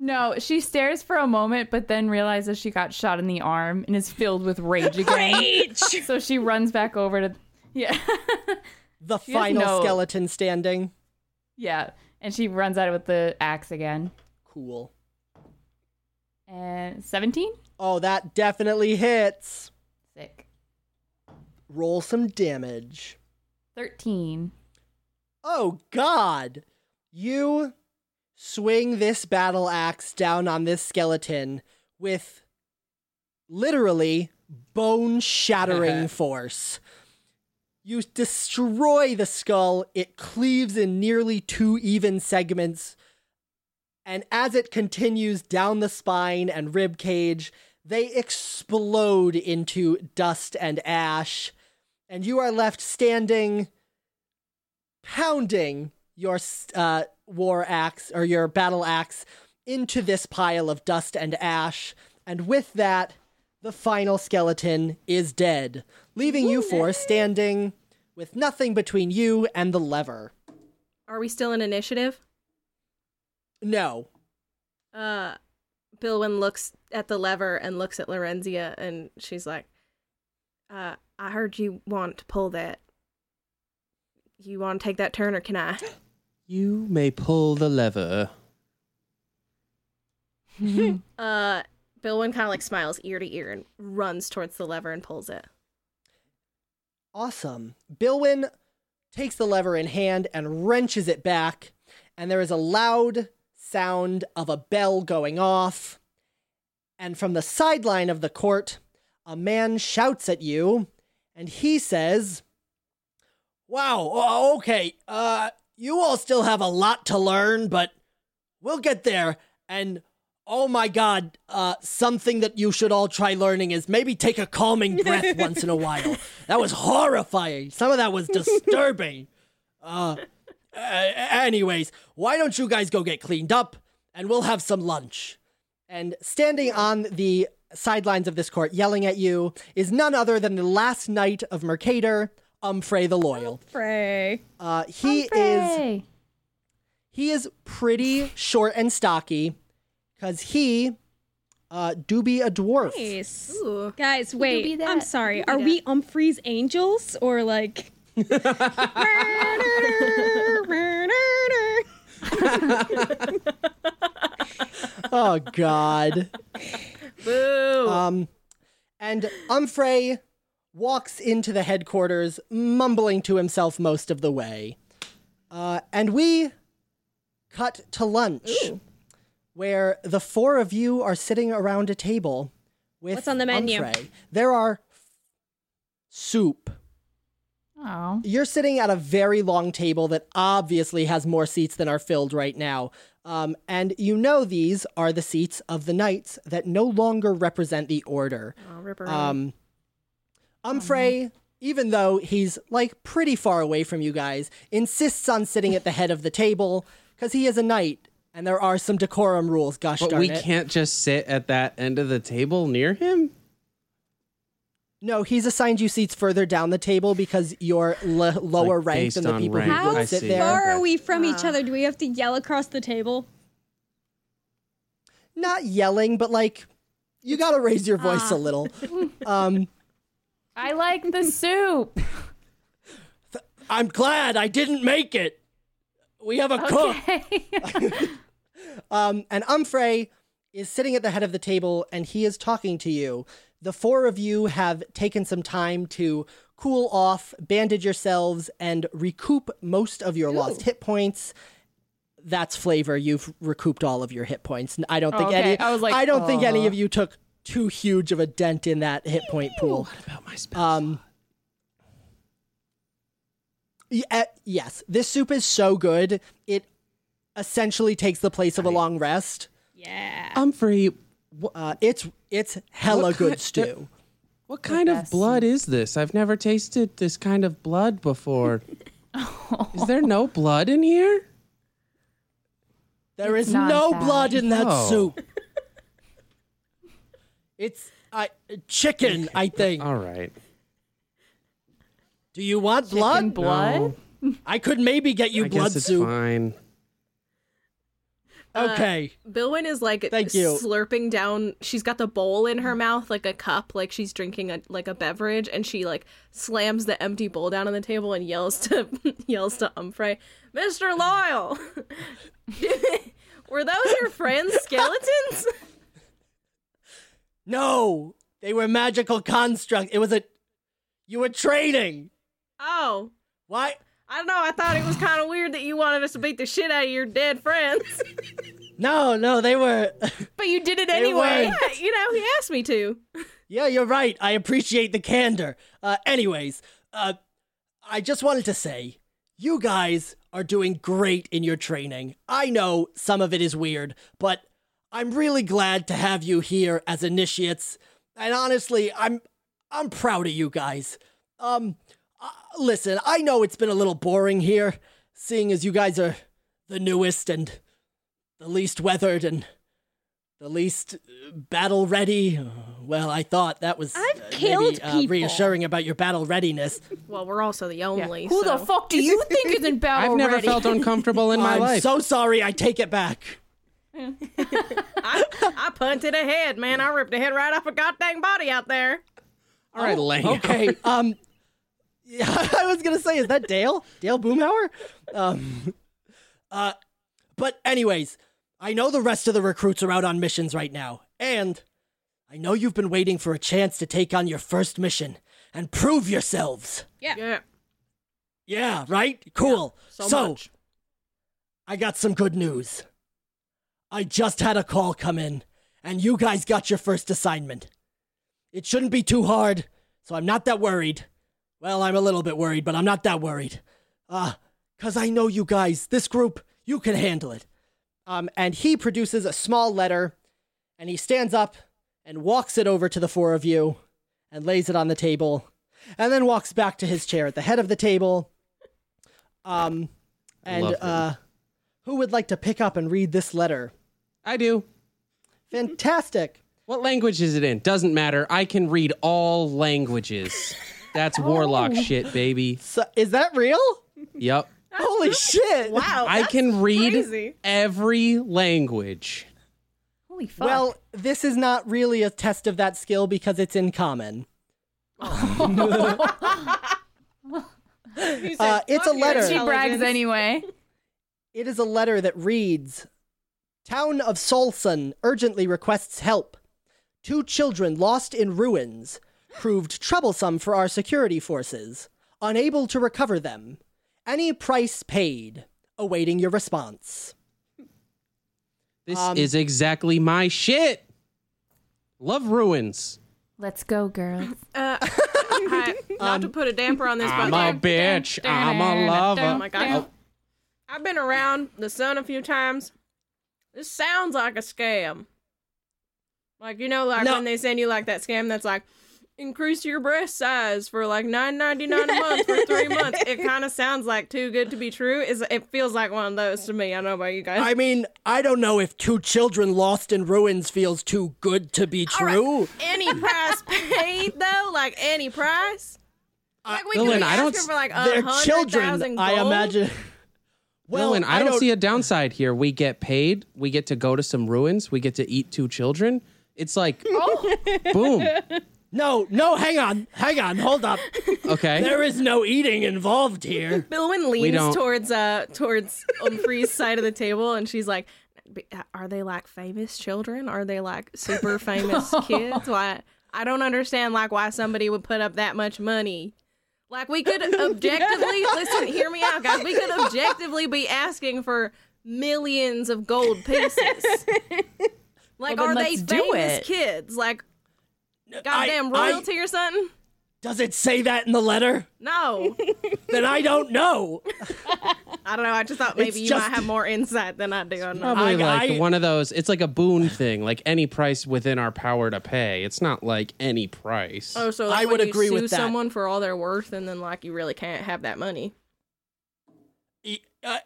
no, she stares for a moment, but then realizes she got shot in the arm and is filled with rage again. Rage! so she runs back over to yeah. The has final no- skeleton standing. yeah. And she runs at it with the axe again. Cool. And 17? Oh, that definitely hits. Sick. Roll some damage. 13. Oh, God. You swing this battle axe down on this skeleton with literally bone shattering force. You destroy the skull, it cleaves in nearly two even segments, and as it continues down the spine and rib cage, they explode into dust and ash, and you are left standing pounding your uh, war axe or your battle axe into this pile of dust and ash. And with that, the final skeleton is dead, leaving you four standing with nothing between you and the lever. Are we still in initiative? No. Uh Bilwin looks at the lever and looks at Lorenzia and she's like, uh, I heard you want to pull that. You want to take that turn or can I? You may pull the lever. Uh Bilwin kind of like smiles ear to ear and runs towards the lever and pulls it. Awesome. Bilwin takes the lever in hand and wrenches it back, and there is a loud sound of a bell going off, And from the sideline of the court, a man shouts at you, and he says, Wow, o- okay, uh, you all still have a lot to learn, but we'll get there. And oh my god, uh, something that you should all try learning is maybe take a calming breath once in a while. That was horrifying. Some of that was disturbing. Uh, uh, anyways, why don't you guys go get cleaned up and we'll have some lunch? And standing on the sidelines of this court, yelling at you, is none other than the last knight of Mercator, Umfrey the Loyal. Frey. Uh, he is he is pretty short and stocky, because he uh, do be a dwarf. Nice. Ooh. Guys, be wait. that. I'm sorry. Are that? we Umfrey's angels or like? Oh God. Boo. Um, and Umfrey walks into the headquarters, mumbling to himself most of the way. Uh, and we cut to lunch, where the four of you are sitting around a table with What's on the menu? Umfrey. There are soup. Oh. You're sitting at a very long table that obviously has more seats than are filled right now. Um, and you know these are the seats of the knights that no longer represent the order. oh. Um, Umfrey, even though he's like pretty far away from you guys, insists on sitting at the head of the table because he is a knight and there are some decorum rules. Gosh But darn we it! can't just sit at that end of the table near him. No, he's assigned you seats further down the table because you're l- lower Like, ranked than the people rank. who How would sit see. there. far Okay. are we from each Ah. other? Do we have to yell across the table? Not yelling, but like you got to raise your voice Ah. a little. Um, I like the soup. I'm glad I didn't make it. We have a cook. Okay. Um, and Umfrey is sitting at the head of the table and he is talking to you. The four of you have taken some time to cool off, bandage yourselves, and recoup most of your lost hit points. That's flavor. You've recouped all of your hit points. I don't think Oh, okay. any. I was like, I don't think any of you took too huge of a dent in that hit point pool. What About my spell. Um, y- uh, yes, this soup is so good. It essentially takes the place of a long rest. Yeah. Humphrey, Uh, it's it's hella What good kind- stew. what kind of best blood is this? I've never tasted this kind of blood before. Is there no blood in here? There It's is not no fatty. blood in that Oh. soup. It's I chicken, I think. All right. Do you want Chicken blood? blood? I could maybe get you I blood guess it's soup. fine. Uh, okay. Bilwin is like Thank you. slurping down. She's got the bowl in her mouth like a cup, like she's drinking a like a beverage, and she like slams the empty bowl down on the table and yells to yells to Umfrey, "Mr. Loyal, were those your friends' skeletons?" no, they were magical constructs. It was a you were trading. oh, Why? I don't know. I thought it was kind of weird that you wanted us to beat the shit out of your dead friends. No, no, they were. But you did it anyway. yeah, you know, he asked me to. Yeah, you're right. I appreciate the candor. Uh, anyways, uh, I just wanted to say, you guys are doing great in your training. I know some of it is weird, but I'm really glad to have you here as initiates. And honestly, I'm I'm proud of you guys. Um, uh, listen, I know it's been a little boring here, seeing as you guys are the newest and the least weathered and the least uh, battle ready. Well, I thought that was I've uh, killed maybe, uh, people. reassuring about your battle readiness. Well, we're also the only. Who the fuck do you think is in battle I've never ready? felt uncomfortable in my I'm life. so sorry. I take it back. I, I punted ahead, man. I ripped a head right off a goddamn body out there. All right, Lane. Okay. um, yeah, I was gonna say, is that Dale? Dale Boomhauer? Um, uh, but anyways, I know the rest of the recruits are out on missions right now, and I know you've been waiting for a chance to take on your first mission and prove yourselves. Yeah. Yeah, Yeah. right? Cool. so much. I got some good news. I just had a call come in, and you guys got your first assignment. It shouldn't be too hard, so I'm not that worried. Well, I'm a little bit worried, but I'm not that worried. Uh, cause I know you guys, this group, you can handle it. Um, and he produces a small letter, and he stands up and walks it over to the four of you, and lays it on the table, and then walks back to his chair at the head of the table. Um, and uh, who would like to pick up and read this letter? I do. Fantastic. What language is it in? Doesn't matter. I can read all languages. That's warlock shit, baby. So, is that real? Yep. Holy shit! Wow. I can read crazy. every language. Holy fuck. Well, this is not really a test of that skill because it's in common. You said, Uh, it's a "Fuck your letter. she brags intelligence." anyway. It is a letter that reads Town of Solson urgently requests help. Two children lost in ruins proved troublesome for our security forces, unable to recover them. Any price paid. Awaiting your response. This Um, is exactly my shit. Love ruins. Let's go, girls. Uh, I- not to put a damper on this, I'm but a bitch. I'm a lover. Oh my god. I've been around the sun a few times. This sounds like a scam. Like you know, like No. when they send you like that scam that's like increase your breast size for like nine ninety nine a month for three months. It kind of sounds like too good to be true. Is it feels like one of those to me. I don't know about you guys. I mean, I don't know if two children lost in ruins feels too good to be All right. true. Any price paid though, like any price. Like we Dylan, could I don't asking for like a They're children, thousand I imagine. Well, Dylan, I, don't, see a downside here. We get paid. We get to go to some ruins. We get to eat two children. It's like, Oh. boom. No, no, hang on, hang on, hold up. Okay. There is no eating involved here. Bilwin leans don't- towards uh towards Umfrey's side of the table and she's like, "B- "Are they like famous children? Are they like super famous kids? Why? I don't understand like why somebody would put up that much money. Like we could objectively listen. Hear me out, guys. We could objectively be asking for millions of gold pieces. Like, Well, are then they let's do famous it. kids? Like, goddamn I- I- royalty or something? Does it say that in the letter? No, Then I don't know. I don't know. I just thought maybe It's you just- might have more insight than I do. on that. Probably I- like I- one of those. It's like a boon thing, like any price within our power to pay. It's not like any price. Oh, so like I would you agree sue with that. someone for all their worth, and then like you really can't have that money. Uh,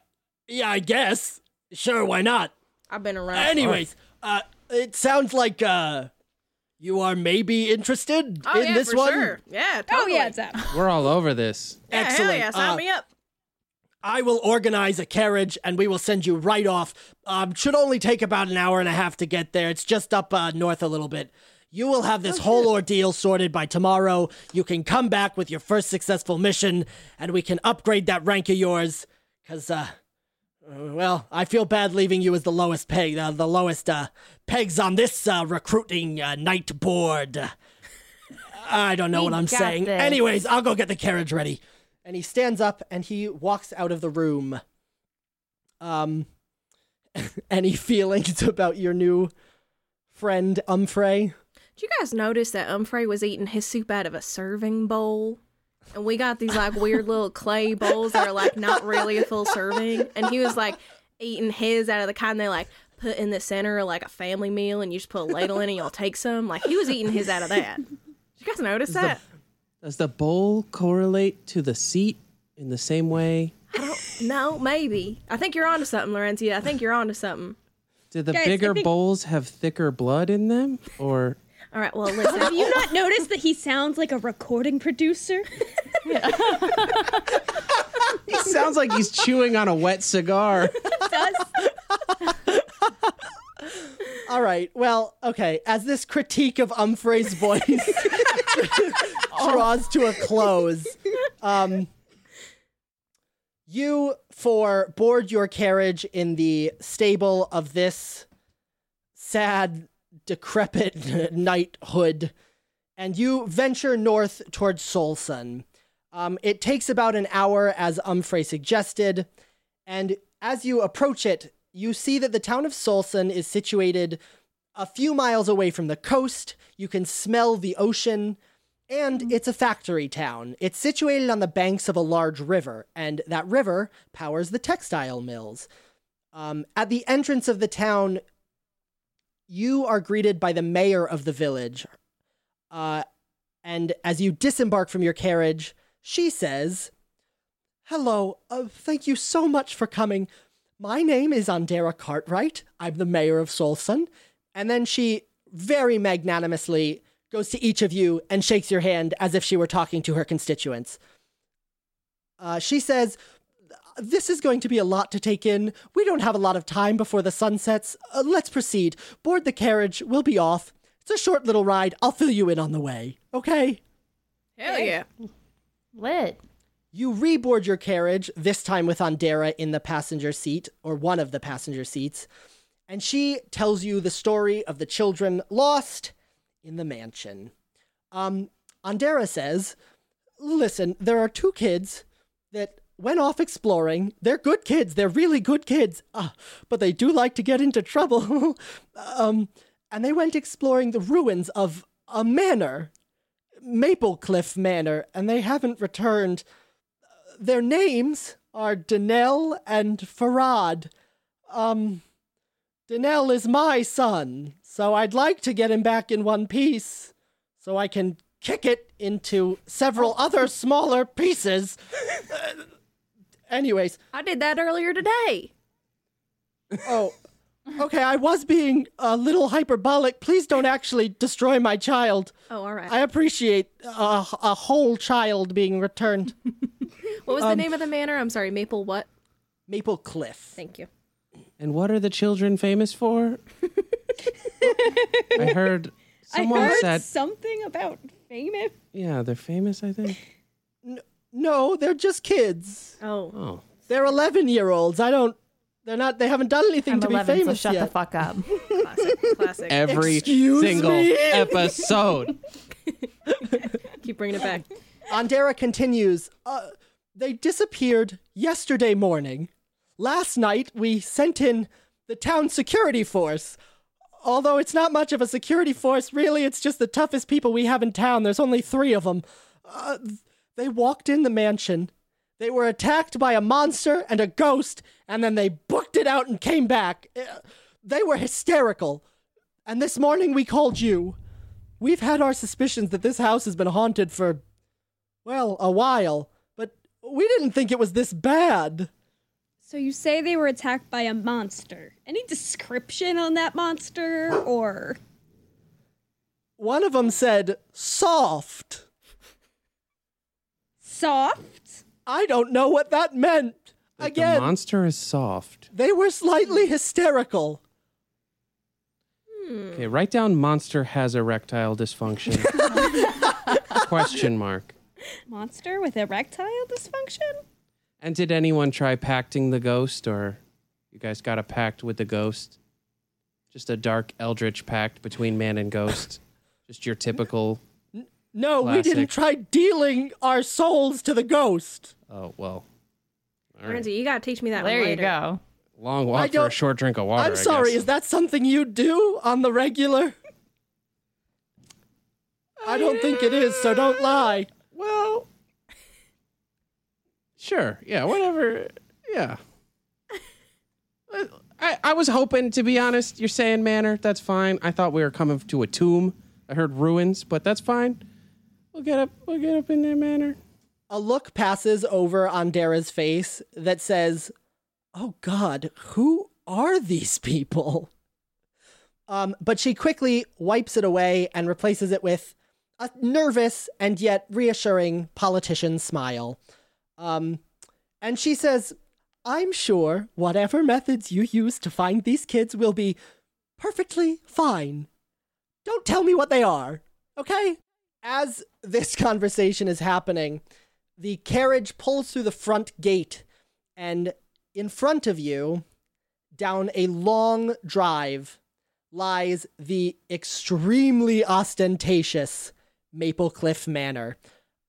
yeah, I guess. Sure, why not? I've been around. Anyways, uh, it sounds like uh, you are maybe interested oh in yeah, this for one. sure. Yeah, Oh yeah, it's up. We're all over this. Yeah, hell Excellent. yeah, sign Uh, me up. I will organize a carriage and we will send you right off. Um, should only take about an hour and a half to get there. It's just up uh, north a little bit. You will have this whole ordeal sorted by tomorrow. You can come back with your first successful mission, and we can upgrade that rank of yours. Cause, uh, uh, well, I feel bad leaving you as the lowest peg, uh, the lowest uh, pegs on this uh, recruiting uh, night board. I don't know We what I'm saying. this. Anyways, I'll go get the carriage ready. And he stands up and he walks out of the room. Um, any feelings about your new friend Umfrey? Did you guys notice that Umfrey was eating his soup out of a serving bowl? And we got these like weird little clay bowls that are like not really a full serving. And he was like eating his out of the kind they like put in the center of like a family meal and you just put a ladle in and you'll take some. Like he was eating his out of that. Did you guys notice that? Does the bowl correlate to the seat in the same way? No, maybe. I think you're onto something, Lorenzia. I think you're onto something. Do the Guys, bigger think- bowls have thicker blood in them? Or All right, well, listen. Have you not noticed that he sounds like a recording producer? he sounds like he's chewing on a wet cigar. Does All right. Well, okay. As this critique of Umfrey's voice draws to a close, um, you four board your carriage in the stable of this sad, decrepit knighthood, and you venture north towards Solson. Um, it takes about an hour, as Umfrey suggested, and as you approach it, you see that the town of Solson is situated A few miles away from the coast, you can smell the ocean, and it's a factory town. It's situated on the banks of a large river, and that river powers the textile mills. Um, at the entrance of the town, you are greeted by the mayor of the village. Uh, and as you disembark from your carriage, she says, Hello, uh, thank you so much for coming. My name is Andera Cartwright. I'm the mayor of Solson. And then she very magnanimously goes to each of you and shakes your hand as if she were talking to her constituents. Uh, she says, This is going to be a lot to take in. We don't have a lot of time before the sun sets. Uh, let's proceed. Board the carriage. We'll be off. It's a short little ride. I'll fill you in on the way. Okay? Hell yeah. Lit. You reboard your carriage, this time with Andera in the passenger seat, or one of the passenger seats, and she tells you the story of the children lost in the mansion. Um, Andera says, Listen, there are two kids that went off exploring. They're good kids, they're really good kids, uh, but they do like to get into trouble. um, and they went exploring the ruins of a manor, Maplecliff Manor, and they haven't returned. Their names are Danelle and Farad. Um, Danelle is my son, so I'd like to get him back in one piece so I can kick it into several other smaller pieces. Anyways, I did that earlier today. oh, okay, I was being a little hyperbolic. Please don't actually destroy my child. Oh, all right. I appreciate a, a whole child being returned. what was um, the name of the manor? I'm sorry, Maple what? Maple Cliff. Thank you. And what are the children famous for? I heard someone I heard said, something about famous. yeah, they're famous, I think. No, they're just kids. Oh. Oh. They're 11 year olds. I don't. They're not. They haven't done anything I'm to 11, be famous so shut yet. the fuck up. Classic. Classic. Every Excuse single me? episode. Keep bringing it back. Andera continues. Uh, they disappeared yesterday morning. Last night, we sent in the town security force. Although it's not much of a security force, really, it's just the toughest people we have in town. There's only three of them. Uh, they walked in the mansion. They were attacked by a monster and a ghost, and then they booked it out and came back. Uh, They were hysterical. And this morning we called you. We've had our suspicions that this house has been haunted for, well, a while, but we didn't think it was this bad. So you say they were attacked by a monster. Any description on that monster or One of them said, soft. Soft? I don't know what that meant. Like Again, The monster is soft. they were slightly hysterical. Hmm. Okay, write down monster has erectile dysfunction. Question mark. Monster with erectile dysfunction? And did anyone try pacting the ghost, or you guys got a pact with the ghost? Just a dark eldritch pact between man and ghost. Just your typical. No, we didn't try dealing our souls to the ghost. Oh well. All right. Ramsey, you gotta teach me that one there you later. go. Long I walk for a don't- short drink of water. I'm I sorry, guess. is that something you do on the regular? I don't think it is, so don't lie. Well, sure. Yeah, whatever. Yeah. Uh, I, I was hoping, to be honest, you're saying manor. That's fine. I thought we were coming to a tomb. I heard ruins, but that's fine. We'll get up. We'll get up in there, manner. A look passes over Andera's face that says, "Oh God, who are these people?" Um, but she quickly wipes it away and replaces it with a nervous and yet reassuring politician smile. Um, and she says, "I'm sure whatever methods you use to find these kids will be perfectly fine. Don't tell me what they are, okay?" As this conversation is happening, the carriage pulls through the front gate, and in front of you, down a long drive, lies the extremely ostentatious Maple Cliff Manor.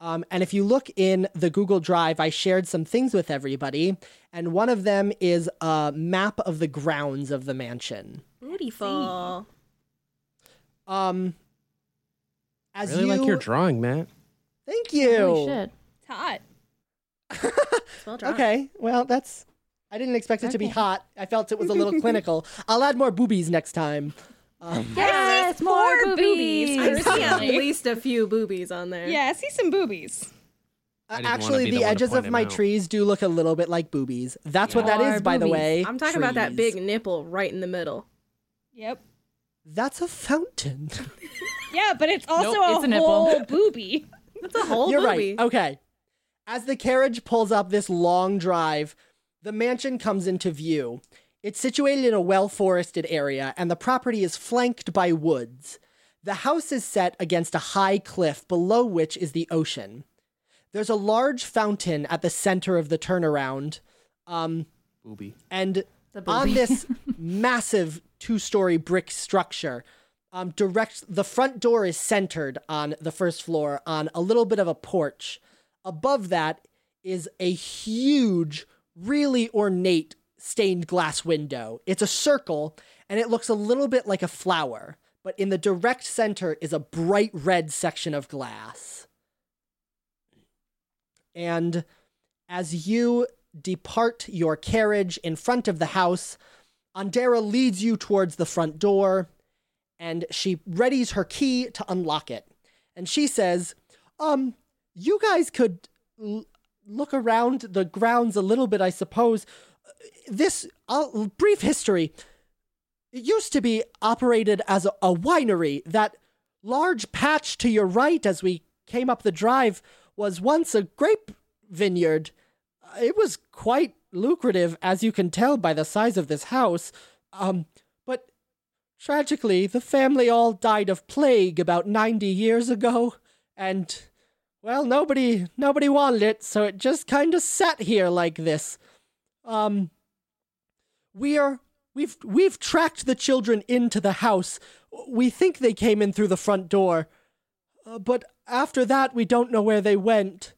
Um, and if you look in the Google Drive, I shared some things with everybody, and one of them is a map of the grounds of the mansion. Beautiful. Um, as really you, like your drawing, Matt. thank you. Holy shit. It's hot. It's well drawn. Okay, well that's. I didn't expect it to be hot. I felt it was a little clinical. I'll add more boobies next time. Um, Yes, more More boobies. boobies. I see at least a few boobies on there. Yeah, I see some boobies. I actually, the, the edges of my out. trees do look a little bit like boobies. That's what that is, More is, by the way. I'm talking about that big nipple right in the middle. Yep. That's a fountain. Yeah, but it's also Nope, it's a a nipple. whole boobie. That's a whole You're boobie. right. Okay. As the carriage pulls up this long drive, the mansion comes into view. It's situated in a well forested area, and the property is flanked by woods. The house is set against a high cliff, below which is the ocean. There's a large fountain at the center of the turnaround. Um, Booby. and The on this massive two-story brick structure um, direct the front door is centered on the first floor on a little bit of a porch. Above that is a huge really ornate stained glass window. It's a circle and it looks a little bit like a flower but in the direct center is a bright red section of glass. And as you depart your carriage in front of the house, Andera leads you towards the front door and she readies her key to unlock it. And she says, Um, you guys could l- look around the grounds a little bit, I suppose. This brief history. It used to be operated as a, a winery. That large patch to your right as we came up the drive was once a grape vineyard. It was quite lucrative, as you can tell by the size of this house. Um, tragically, the family all died of plague about 90 years ago, and, well, nobody, nobody wanted it, so it just kind of sat here like this. Um, we're, we've, we've tracked the children into the house. We think they came in through the front door, uh, but after that, we don't know where they went.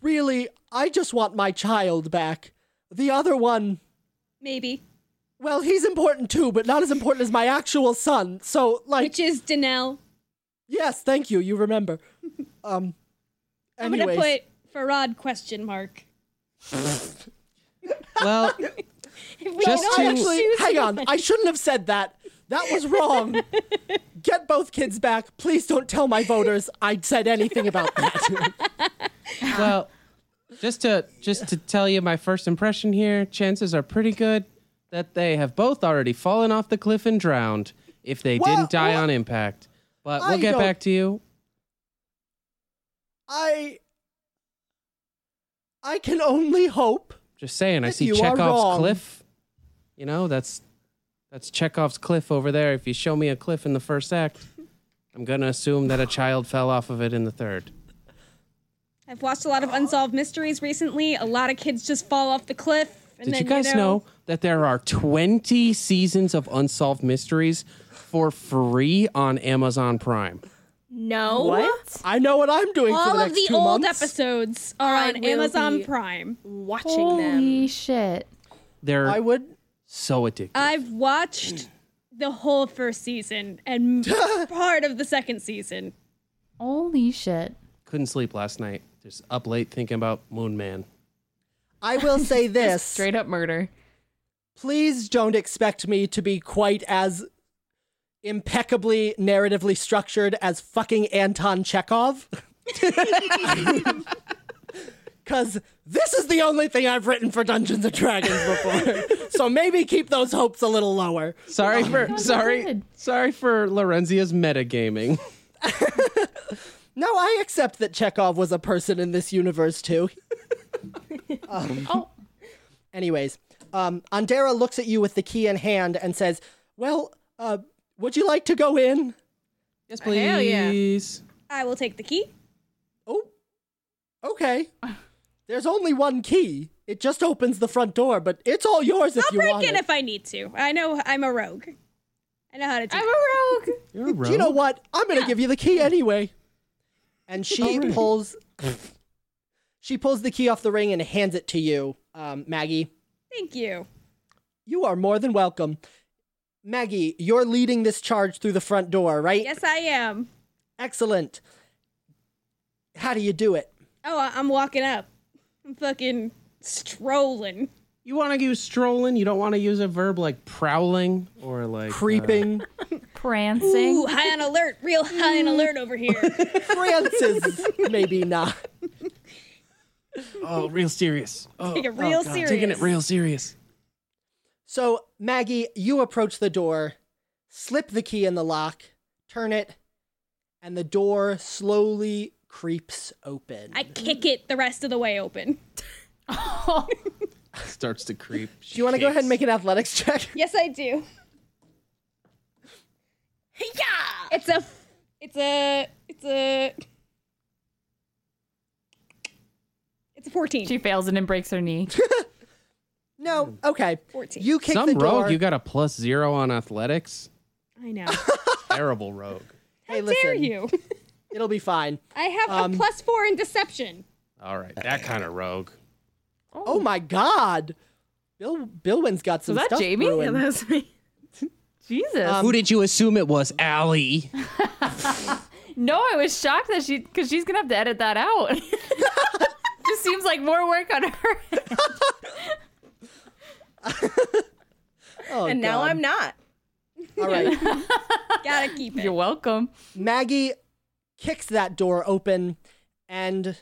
Really, I just want my child back. The other one, Maybe. Well, he's important too, but not as important as my actual son. So, like, Which is Danelle. yes, thank you. You remember. Um. I'm gonna put Farad question mark. Well, If we Just to- actually, hang one. on. I shouldn't have said that. That was wrong. Get both kids back. Please don't tell my voters I said anything about that. well, just to just to tell you my first impression here, chances are pretty good that they have both already fallen off the cliff and drowned if they Well, didn't die well, on impact. But we'll I get back to you. I. I can only hope. Just saying, I see Chekhov's cliff. You know, that's that's Chekhov's cliff over there. If you show me a cliff in the first act, I'm gonna assume that a child fell off of it in the third. I've watched a lot of unsolved mysteries recently. A lot of kids just fall off the cliff. And Did then, you guys know, know that there are 20 seasons of Unsolved Mysteries for free on Amazon Prime? No. What? I know what I'm doing for all the of next the two old months. episodes are I on will Amazon be- Prime. Watching them. Holy shit. They're I would. so addictive. I've watched the whole first season and part of the second season. Holy shit. Couldn't sleep last night. Just up late thinking about Moon Man. I will say this. Straight up murder. please don't expect me to be quite as impeccably narratively structured as fucking Anton Chekhov. Because this is the only thing I've written for Dungeons and Dragons before. so maybe keep those hopes a little lower. Sorry for so sorry good. sorry for Lorenzia's metagaming. No, I accept that Chekhov was a person in this universe too. Um, Oh. Anyways, um, Andera looks at you with the key in hand and says, Well, uh, would you like to go in? Yes, Hell yeah. please. I will take the key. Oh, okay. There's only one key. It just opens the front door, but it's all yours if I'll you want. I'll break in it. if I need to. I know I'm a rogue. I know how to do it. I'm that. a rogue. You're a rogue. Do you know what? I'm gonna give you the key anyway. And she pulls, she pulls the key off the ring and hands it to you, um, Maggie. Thank you. You are more than welcome. Maggie, you're leading this charge through the front door, right? Yes, I am. Excellent. How do you do it? Oh, I- I'm walking up. I'm fucking strolling. You want to use strolling? You don't want to use a verb like prowling or like uh, Creeping. Prancing. Ooh, high on alert. Real high on alert over here. Francis, maybe not. Oh, real serious. Oh, Take it oh, oh, real God, serious. Taking it real serious. So, Maggie, you approach the door, slip the key in the lock, turn it, and the door slowly creeps open. I kick it the rest of the way open. Starts to creep. do you want to go ahead and make an athletics check? Yes, I do. Yeah. It's a. It's a. It's a. It's a 14. She fails and it and breaks her knee. No. Okay. 14. You kick Some the door. rogue, you got a plus zero on athletics. I know. Terrible rogue. hey, How listen. dare you? It'll be fine. I have Um, a plus four in deception. All right, that kind of rogue. Oh my God. Bill Bilwin's got some Was that stuff Jamie? brewing. Yeah, that was me. Jesus. Um, Who did you assume it was, Allie? no, I was shocked that she, because she's gonna have to edit that out. Just seems like more work on her. Oh, and now God. I'm not. All right. Gotta keep it. You're welcome. Maggie kicks that door open and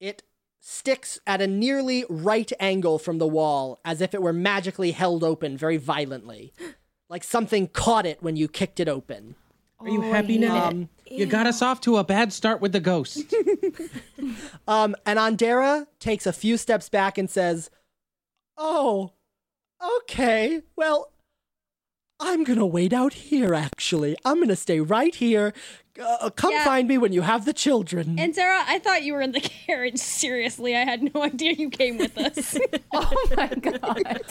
it sticks at a nearly right angle from the wall as if it were magically held open very violently. Like something caught it when you kicked it open. Are you happy now? Um, you got us off to a bad start with the ghost. um, and Andera takes a few steps back and says, Oh, okay. Well, I'm going to wait out here, actually. I'm going to stay right here. Uh, come Yeah. find me when you have the children. And Sarah, I thought you were in the carriage. Seriously, I had no idea you came with us. Oh my god.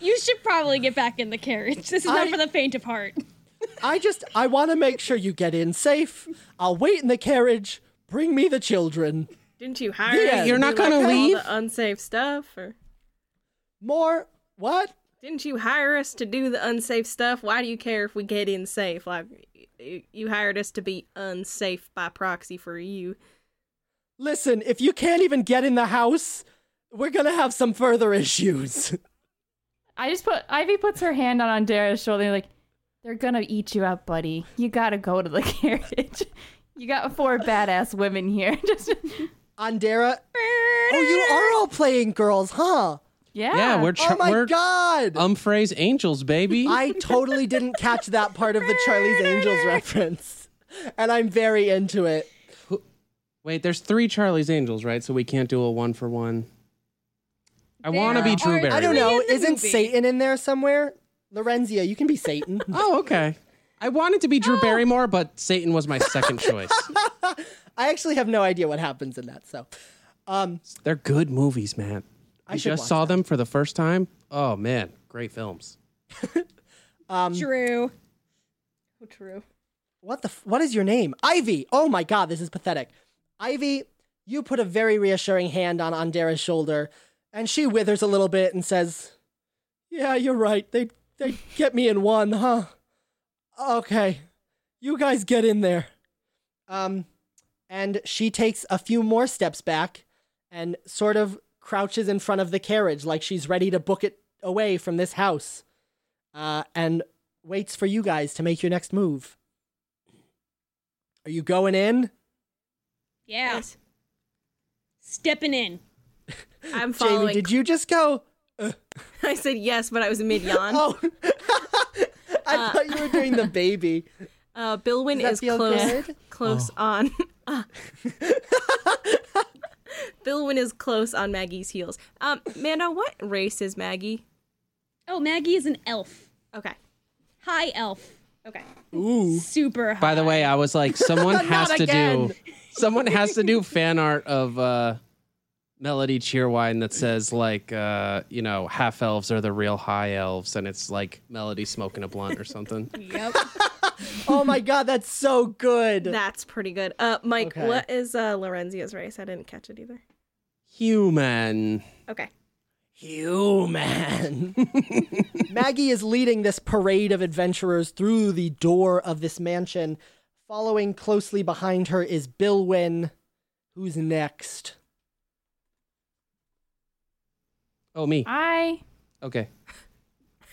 you should probably get back in the carriage. This is not for the faint of heart. I just I want to make sure you get in safe. I'll wait in the carriage. Bring me the children. Didn't you hire Yeah, you're not gonna all leave? the unsafe stuff? Or More what? didn't you hire us to do the unsafe stuff? Why do you care if we get in safe? Like you hired us to be unsafe by proxy for you. Listen, if you can't even get in the house, we're gonna have some further issues. I just put Ivy puts her hand on Andera's shoulder like, they're gonna eat you up, buddy. You gotta go to the carriage. You got four badass women here. Just Andera. Oh, you are all playing girls, huh? yeah. yeah, we're Oh my we're god! Umfrey's angels, baby. I totally didn't catch that part of the Charlie's Angels reference, and I'm very into it. Wait, there's three Charlie's Angels, right? So we can't do a one for one. I want to be Drew are- Barrymore. I don't know. Isn't movie. Satan in there somewhere? Lorenzia, you can be Satan. Oh, okay. I wanted to be Drew Barrymore, but Satan was my second choice. I actually have no idea what happens in that. So, um, They're good movies, man. I I should just watch saw them for the first time. Oh man, great films. um, True. Oh, true. what the? F- what is your name? Ivy. Oh my God, this is pathetic. Ivy, you put a very reassuring hand on Andera's shoulder, and she withers a little bit and says, "Yeah, you're right. They they get me in one, huh? Okay, you guys get in there." Um, and she takes a few more steps back and sort of crouches in front of the carriage like she's ready to book it away from this house. Uh, and waits for you guys to make your next move. Are you going in? Yeah. Yes. Stepping in. I'm Jamie, did you just go? I said yes, but I was mid yawn. Oh, I thought you were doing the baby. Uh, Bilwin Does that is feel close good? close on. Ah. Bilwin is close on Maggie's heels. Um, Mando, what race is Maggie? Oh, Maggie is an elf. Okay. High elf. Okay. Ooh. Super high. By the way, I was like, someone has to again. do, someone has to do fan art of uh, Melody Cheerwine that says like, uh, you know, half elves are the real high elves, and it's like Melody smoking a blunt or something. Yep. Oh my god, that's so good. That's pretty good. Uh, Mike, Okay. what is uh Lorenzia's race? I didn't catch it either. Human. Okay. human. Maggie is leading this parade of adventurers through the door of this mansion. Following closely behind her is Bilwin. Who's next? Oh, me. I Okay.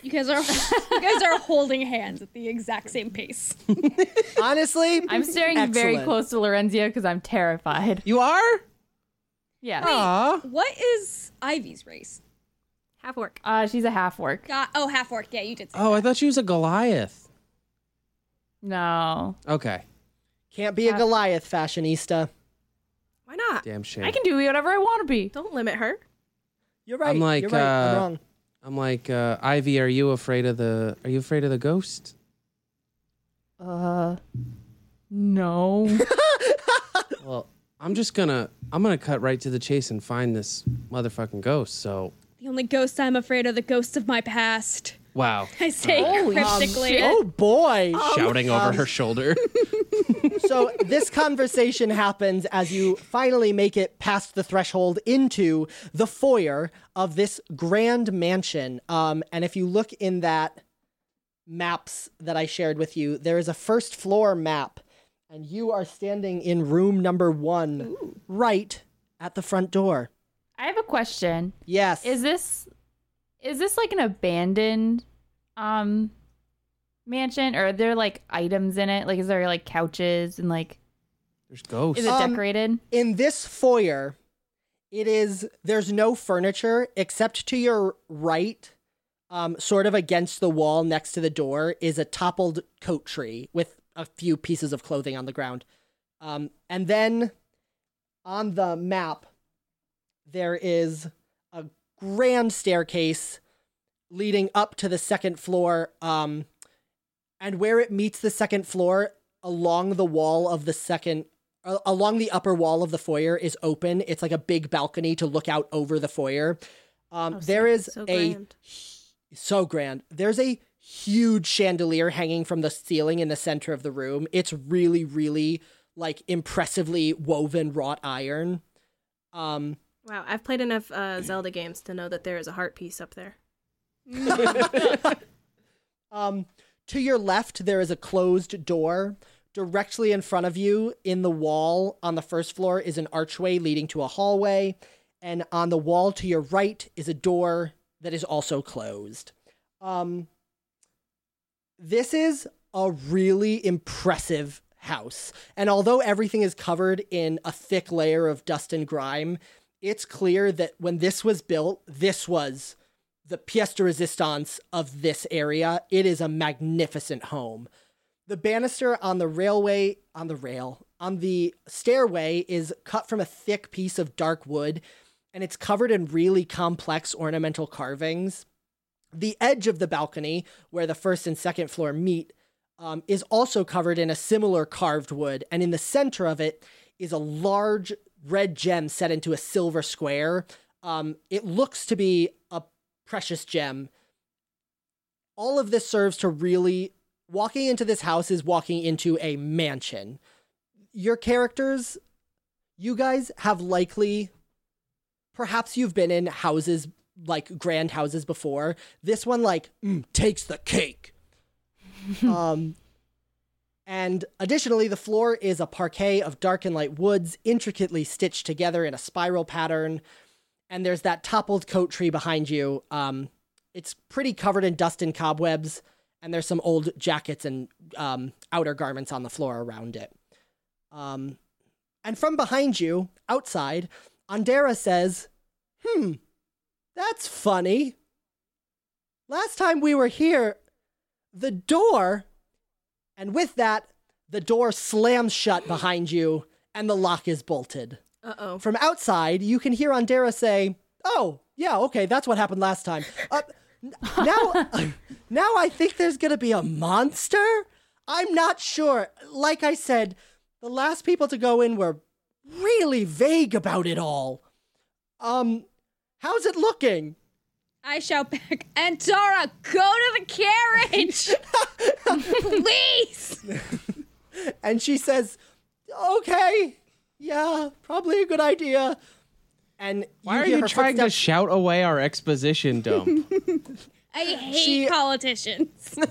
You guys are you guys are holding hands at the exact same pace. Honestly, I'm staring very close to Lorenzia because I'm terrified. You are? Yeah. Aw. what is Ivy's race? Half orc. Uh, she's a half orc. Got oh half orc. Yeah, you did. Say Oh, I thought she was a Goliath. No. Okay. can't be a Goliath fashionista. Why not? Damn shame. I can do whatever I want to be. Don't limit her. You're right. I'm like, You're right. I'm uh, wrong. I'm like, uh, Ivy, are you afraid of the are you afraid of the ghost? Uh, no. Well, I'm just gonna I'm gonna cut right to the chase and find this motherfucking ghost. So The only ghost I'm afraid of the ghosts of my past. Wow. I say Holy cryptically. Oh boy. Shouting over her shoulder. so this conversation happens as you finally make it past the threshold into the foyer of this grand mansion. Um, and if you look in that maps that I shared with you, there is a first floor map, and you are standing in room number one, right at the front door. I have a question. Yes. Is this is this like an abandoned um mansion or are there like items in it? Like is there like couches and like There's ghosts. is it Um, decorated? in this foyer, it is there's no furniture except to your right, um, sort of against the wall next to the door is a toppled coat tree with a few pieces of clothing on the ground. Um, and then on the map, there is a grand staircase leading up to the second floor. Um, and where it meets the second floor, along the wall of the second a- along the upper wall of the foyer is open. It's like a big balcony to look out over the foyer. Um, Oh, there is so a grand. so grand. There's a huge chandelier hanging from the ceiling in the center of the room. It's really, really like impressively woven wrought iron. Um, Wow, I've played enough uh, Zelda games to know that there is a heart piece up there. Um, to your left, there is a closed door. Directly in front of you, in the wall on the first floor, is an archway leading to a hallway. And on the wall to your right is a door that is also closed. Um, this is a really impressive house. And although everything is covered in a thick layer of dust and grime, it's clear that when this was built, this was the pièce de resistance of this area. It is a magnificent home. The banister on the railway, on the rail, on the stairway is cut from a thick piece of dark wood and it's covered in really complex ornamental carvings. The edge of the balcony, where the first and second floor meet, um, is also covered in a similar carved wood, and in the center of it is a large red gem set into a silver square. Um, it looks to be a precious gem. All of this serves to really walking into this house is walking into a mansion. Your characters, you guys have likely, perhaps you've been in houses like grand houses before. This one, like, mm, takes the cake. um, and additionally, the floor is a parquet of dark and light woods, intricately stitched together in a spiral pattern. And there's that toppled coat tree behind you. Um, it's pretty covered in dust and cobwebs, and there's some old jackets and um, outer garments on the floor around it. Um, and from behind you, outside, Andera says, Hmm, that's funny. Last time we were here, the door, and with that, the door slams shut behind you and the lock is bolted. Uh oh. From outside, you can hear Andera say, "Oh, yeah, okay, that's what happened last time." Uh, now, now I think there's gonna be a monster. I'm not sure. Like I said, the last people to go in were really vague about it all. Um, how's it looking? I shout back, Andera, go to the carriage! Please! And she says, "Okay, yeah, probably a good idea." and Why are you her trying to shout away our exposition dump? I hate She- politicians.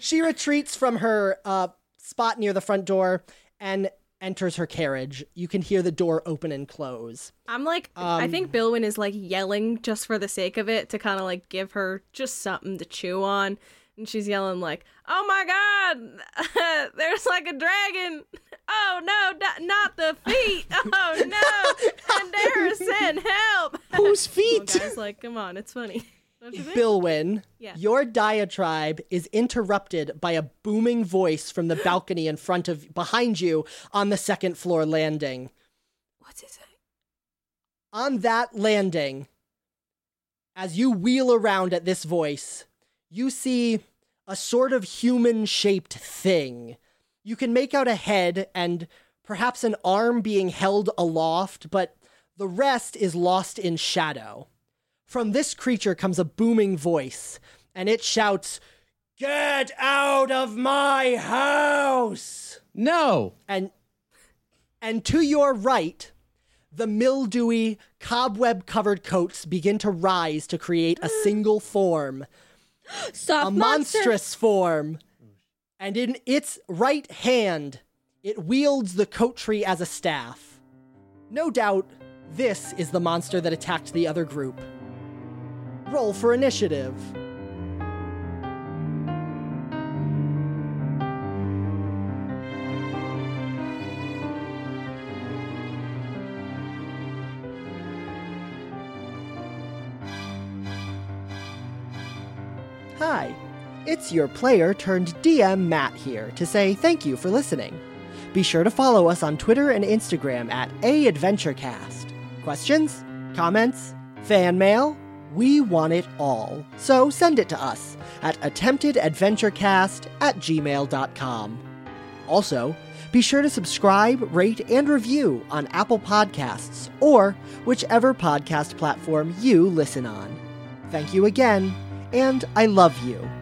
She retreats from her uh, spot near the front door and enters her carriage. You can hear the door open and close. I'm like, I Um, think Bilwin is like yelling just for the sake of it to kind of like give her just something to chew on. And she's yelling like, "Oh my god, there's like a dragon! Oh no, d- not the feet! Oh no, and Darrison, help!" Whose feet? guys, like, come on, it's funny. Don't you think? Bilwin, Yeah. your diatribe is interrupted by a booming voice from the balcony in front of behind you on the second floor landing. What's it? On that landing, as you wheel around at this voice, you see a sort of human shaped thing. You can make out a head and perhaps an arm being held aloft, but the rest is lost in shadow. From this creature comes a booming voice, and it shouts, Get out of my house! No. and and to your right the mildewy cobweb covered coats begin to rise to create a single form Soft a monster. monstrous form and in its right hand it wields the coat tree as a staff no doubt this is the monster that attacked the other group roll for initiative Hi, it's your player turned DM Matt here to say thank you for listening. Be sure to follow us on Twitter and Instagram at AAdventureCast. Questions? Comments? Fan mail? We want it all. So send it to us at attemptedadventurecast at gmail.com. Also, be sure to subscribe, rate, and review on Apple Podcasts or whichever podcast platform you listen on. Thank you again, and I love you.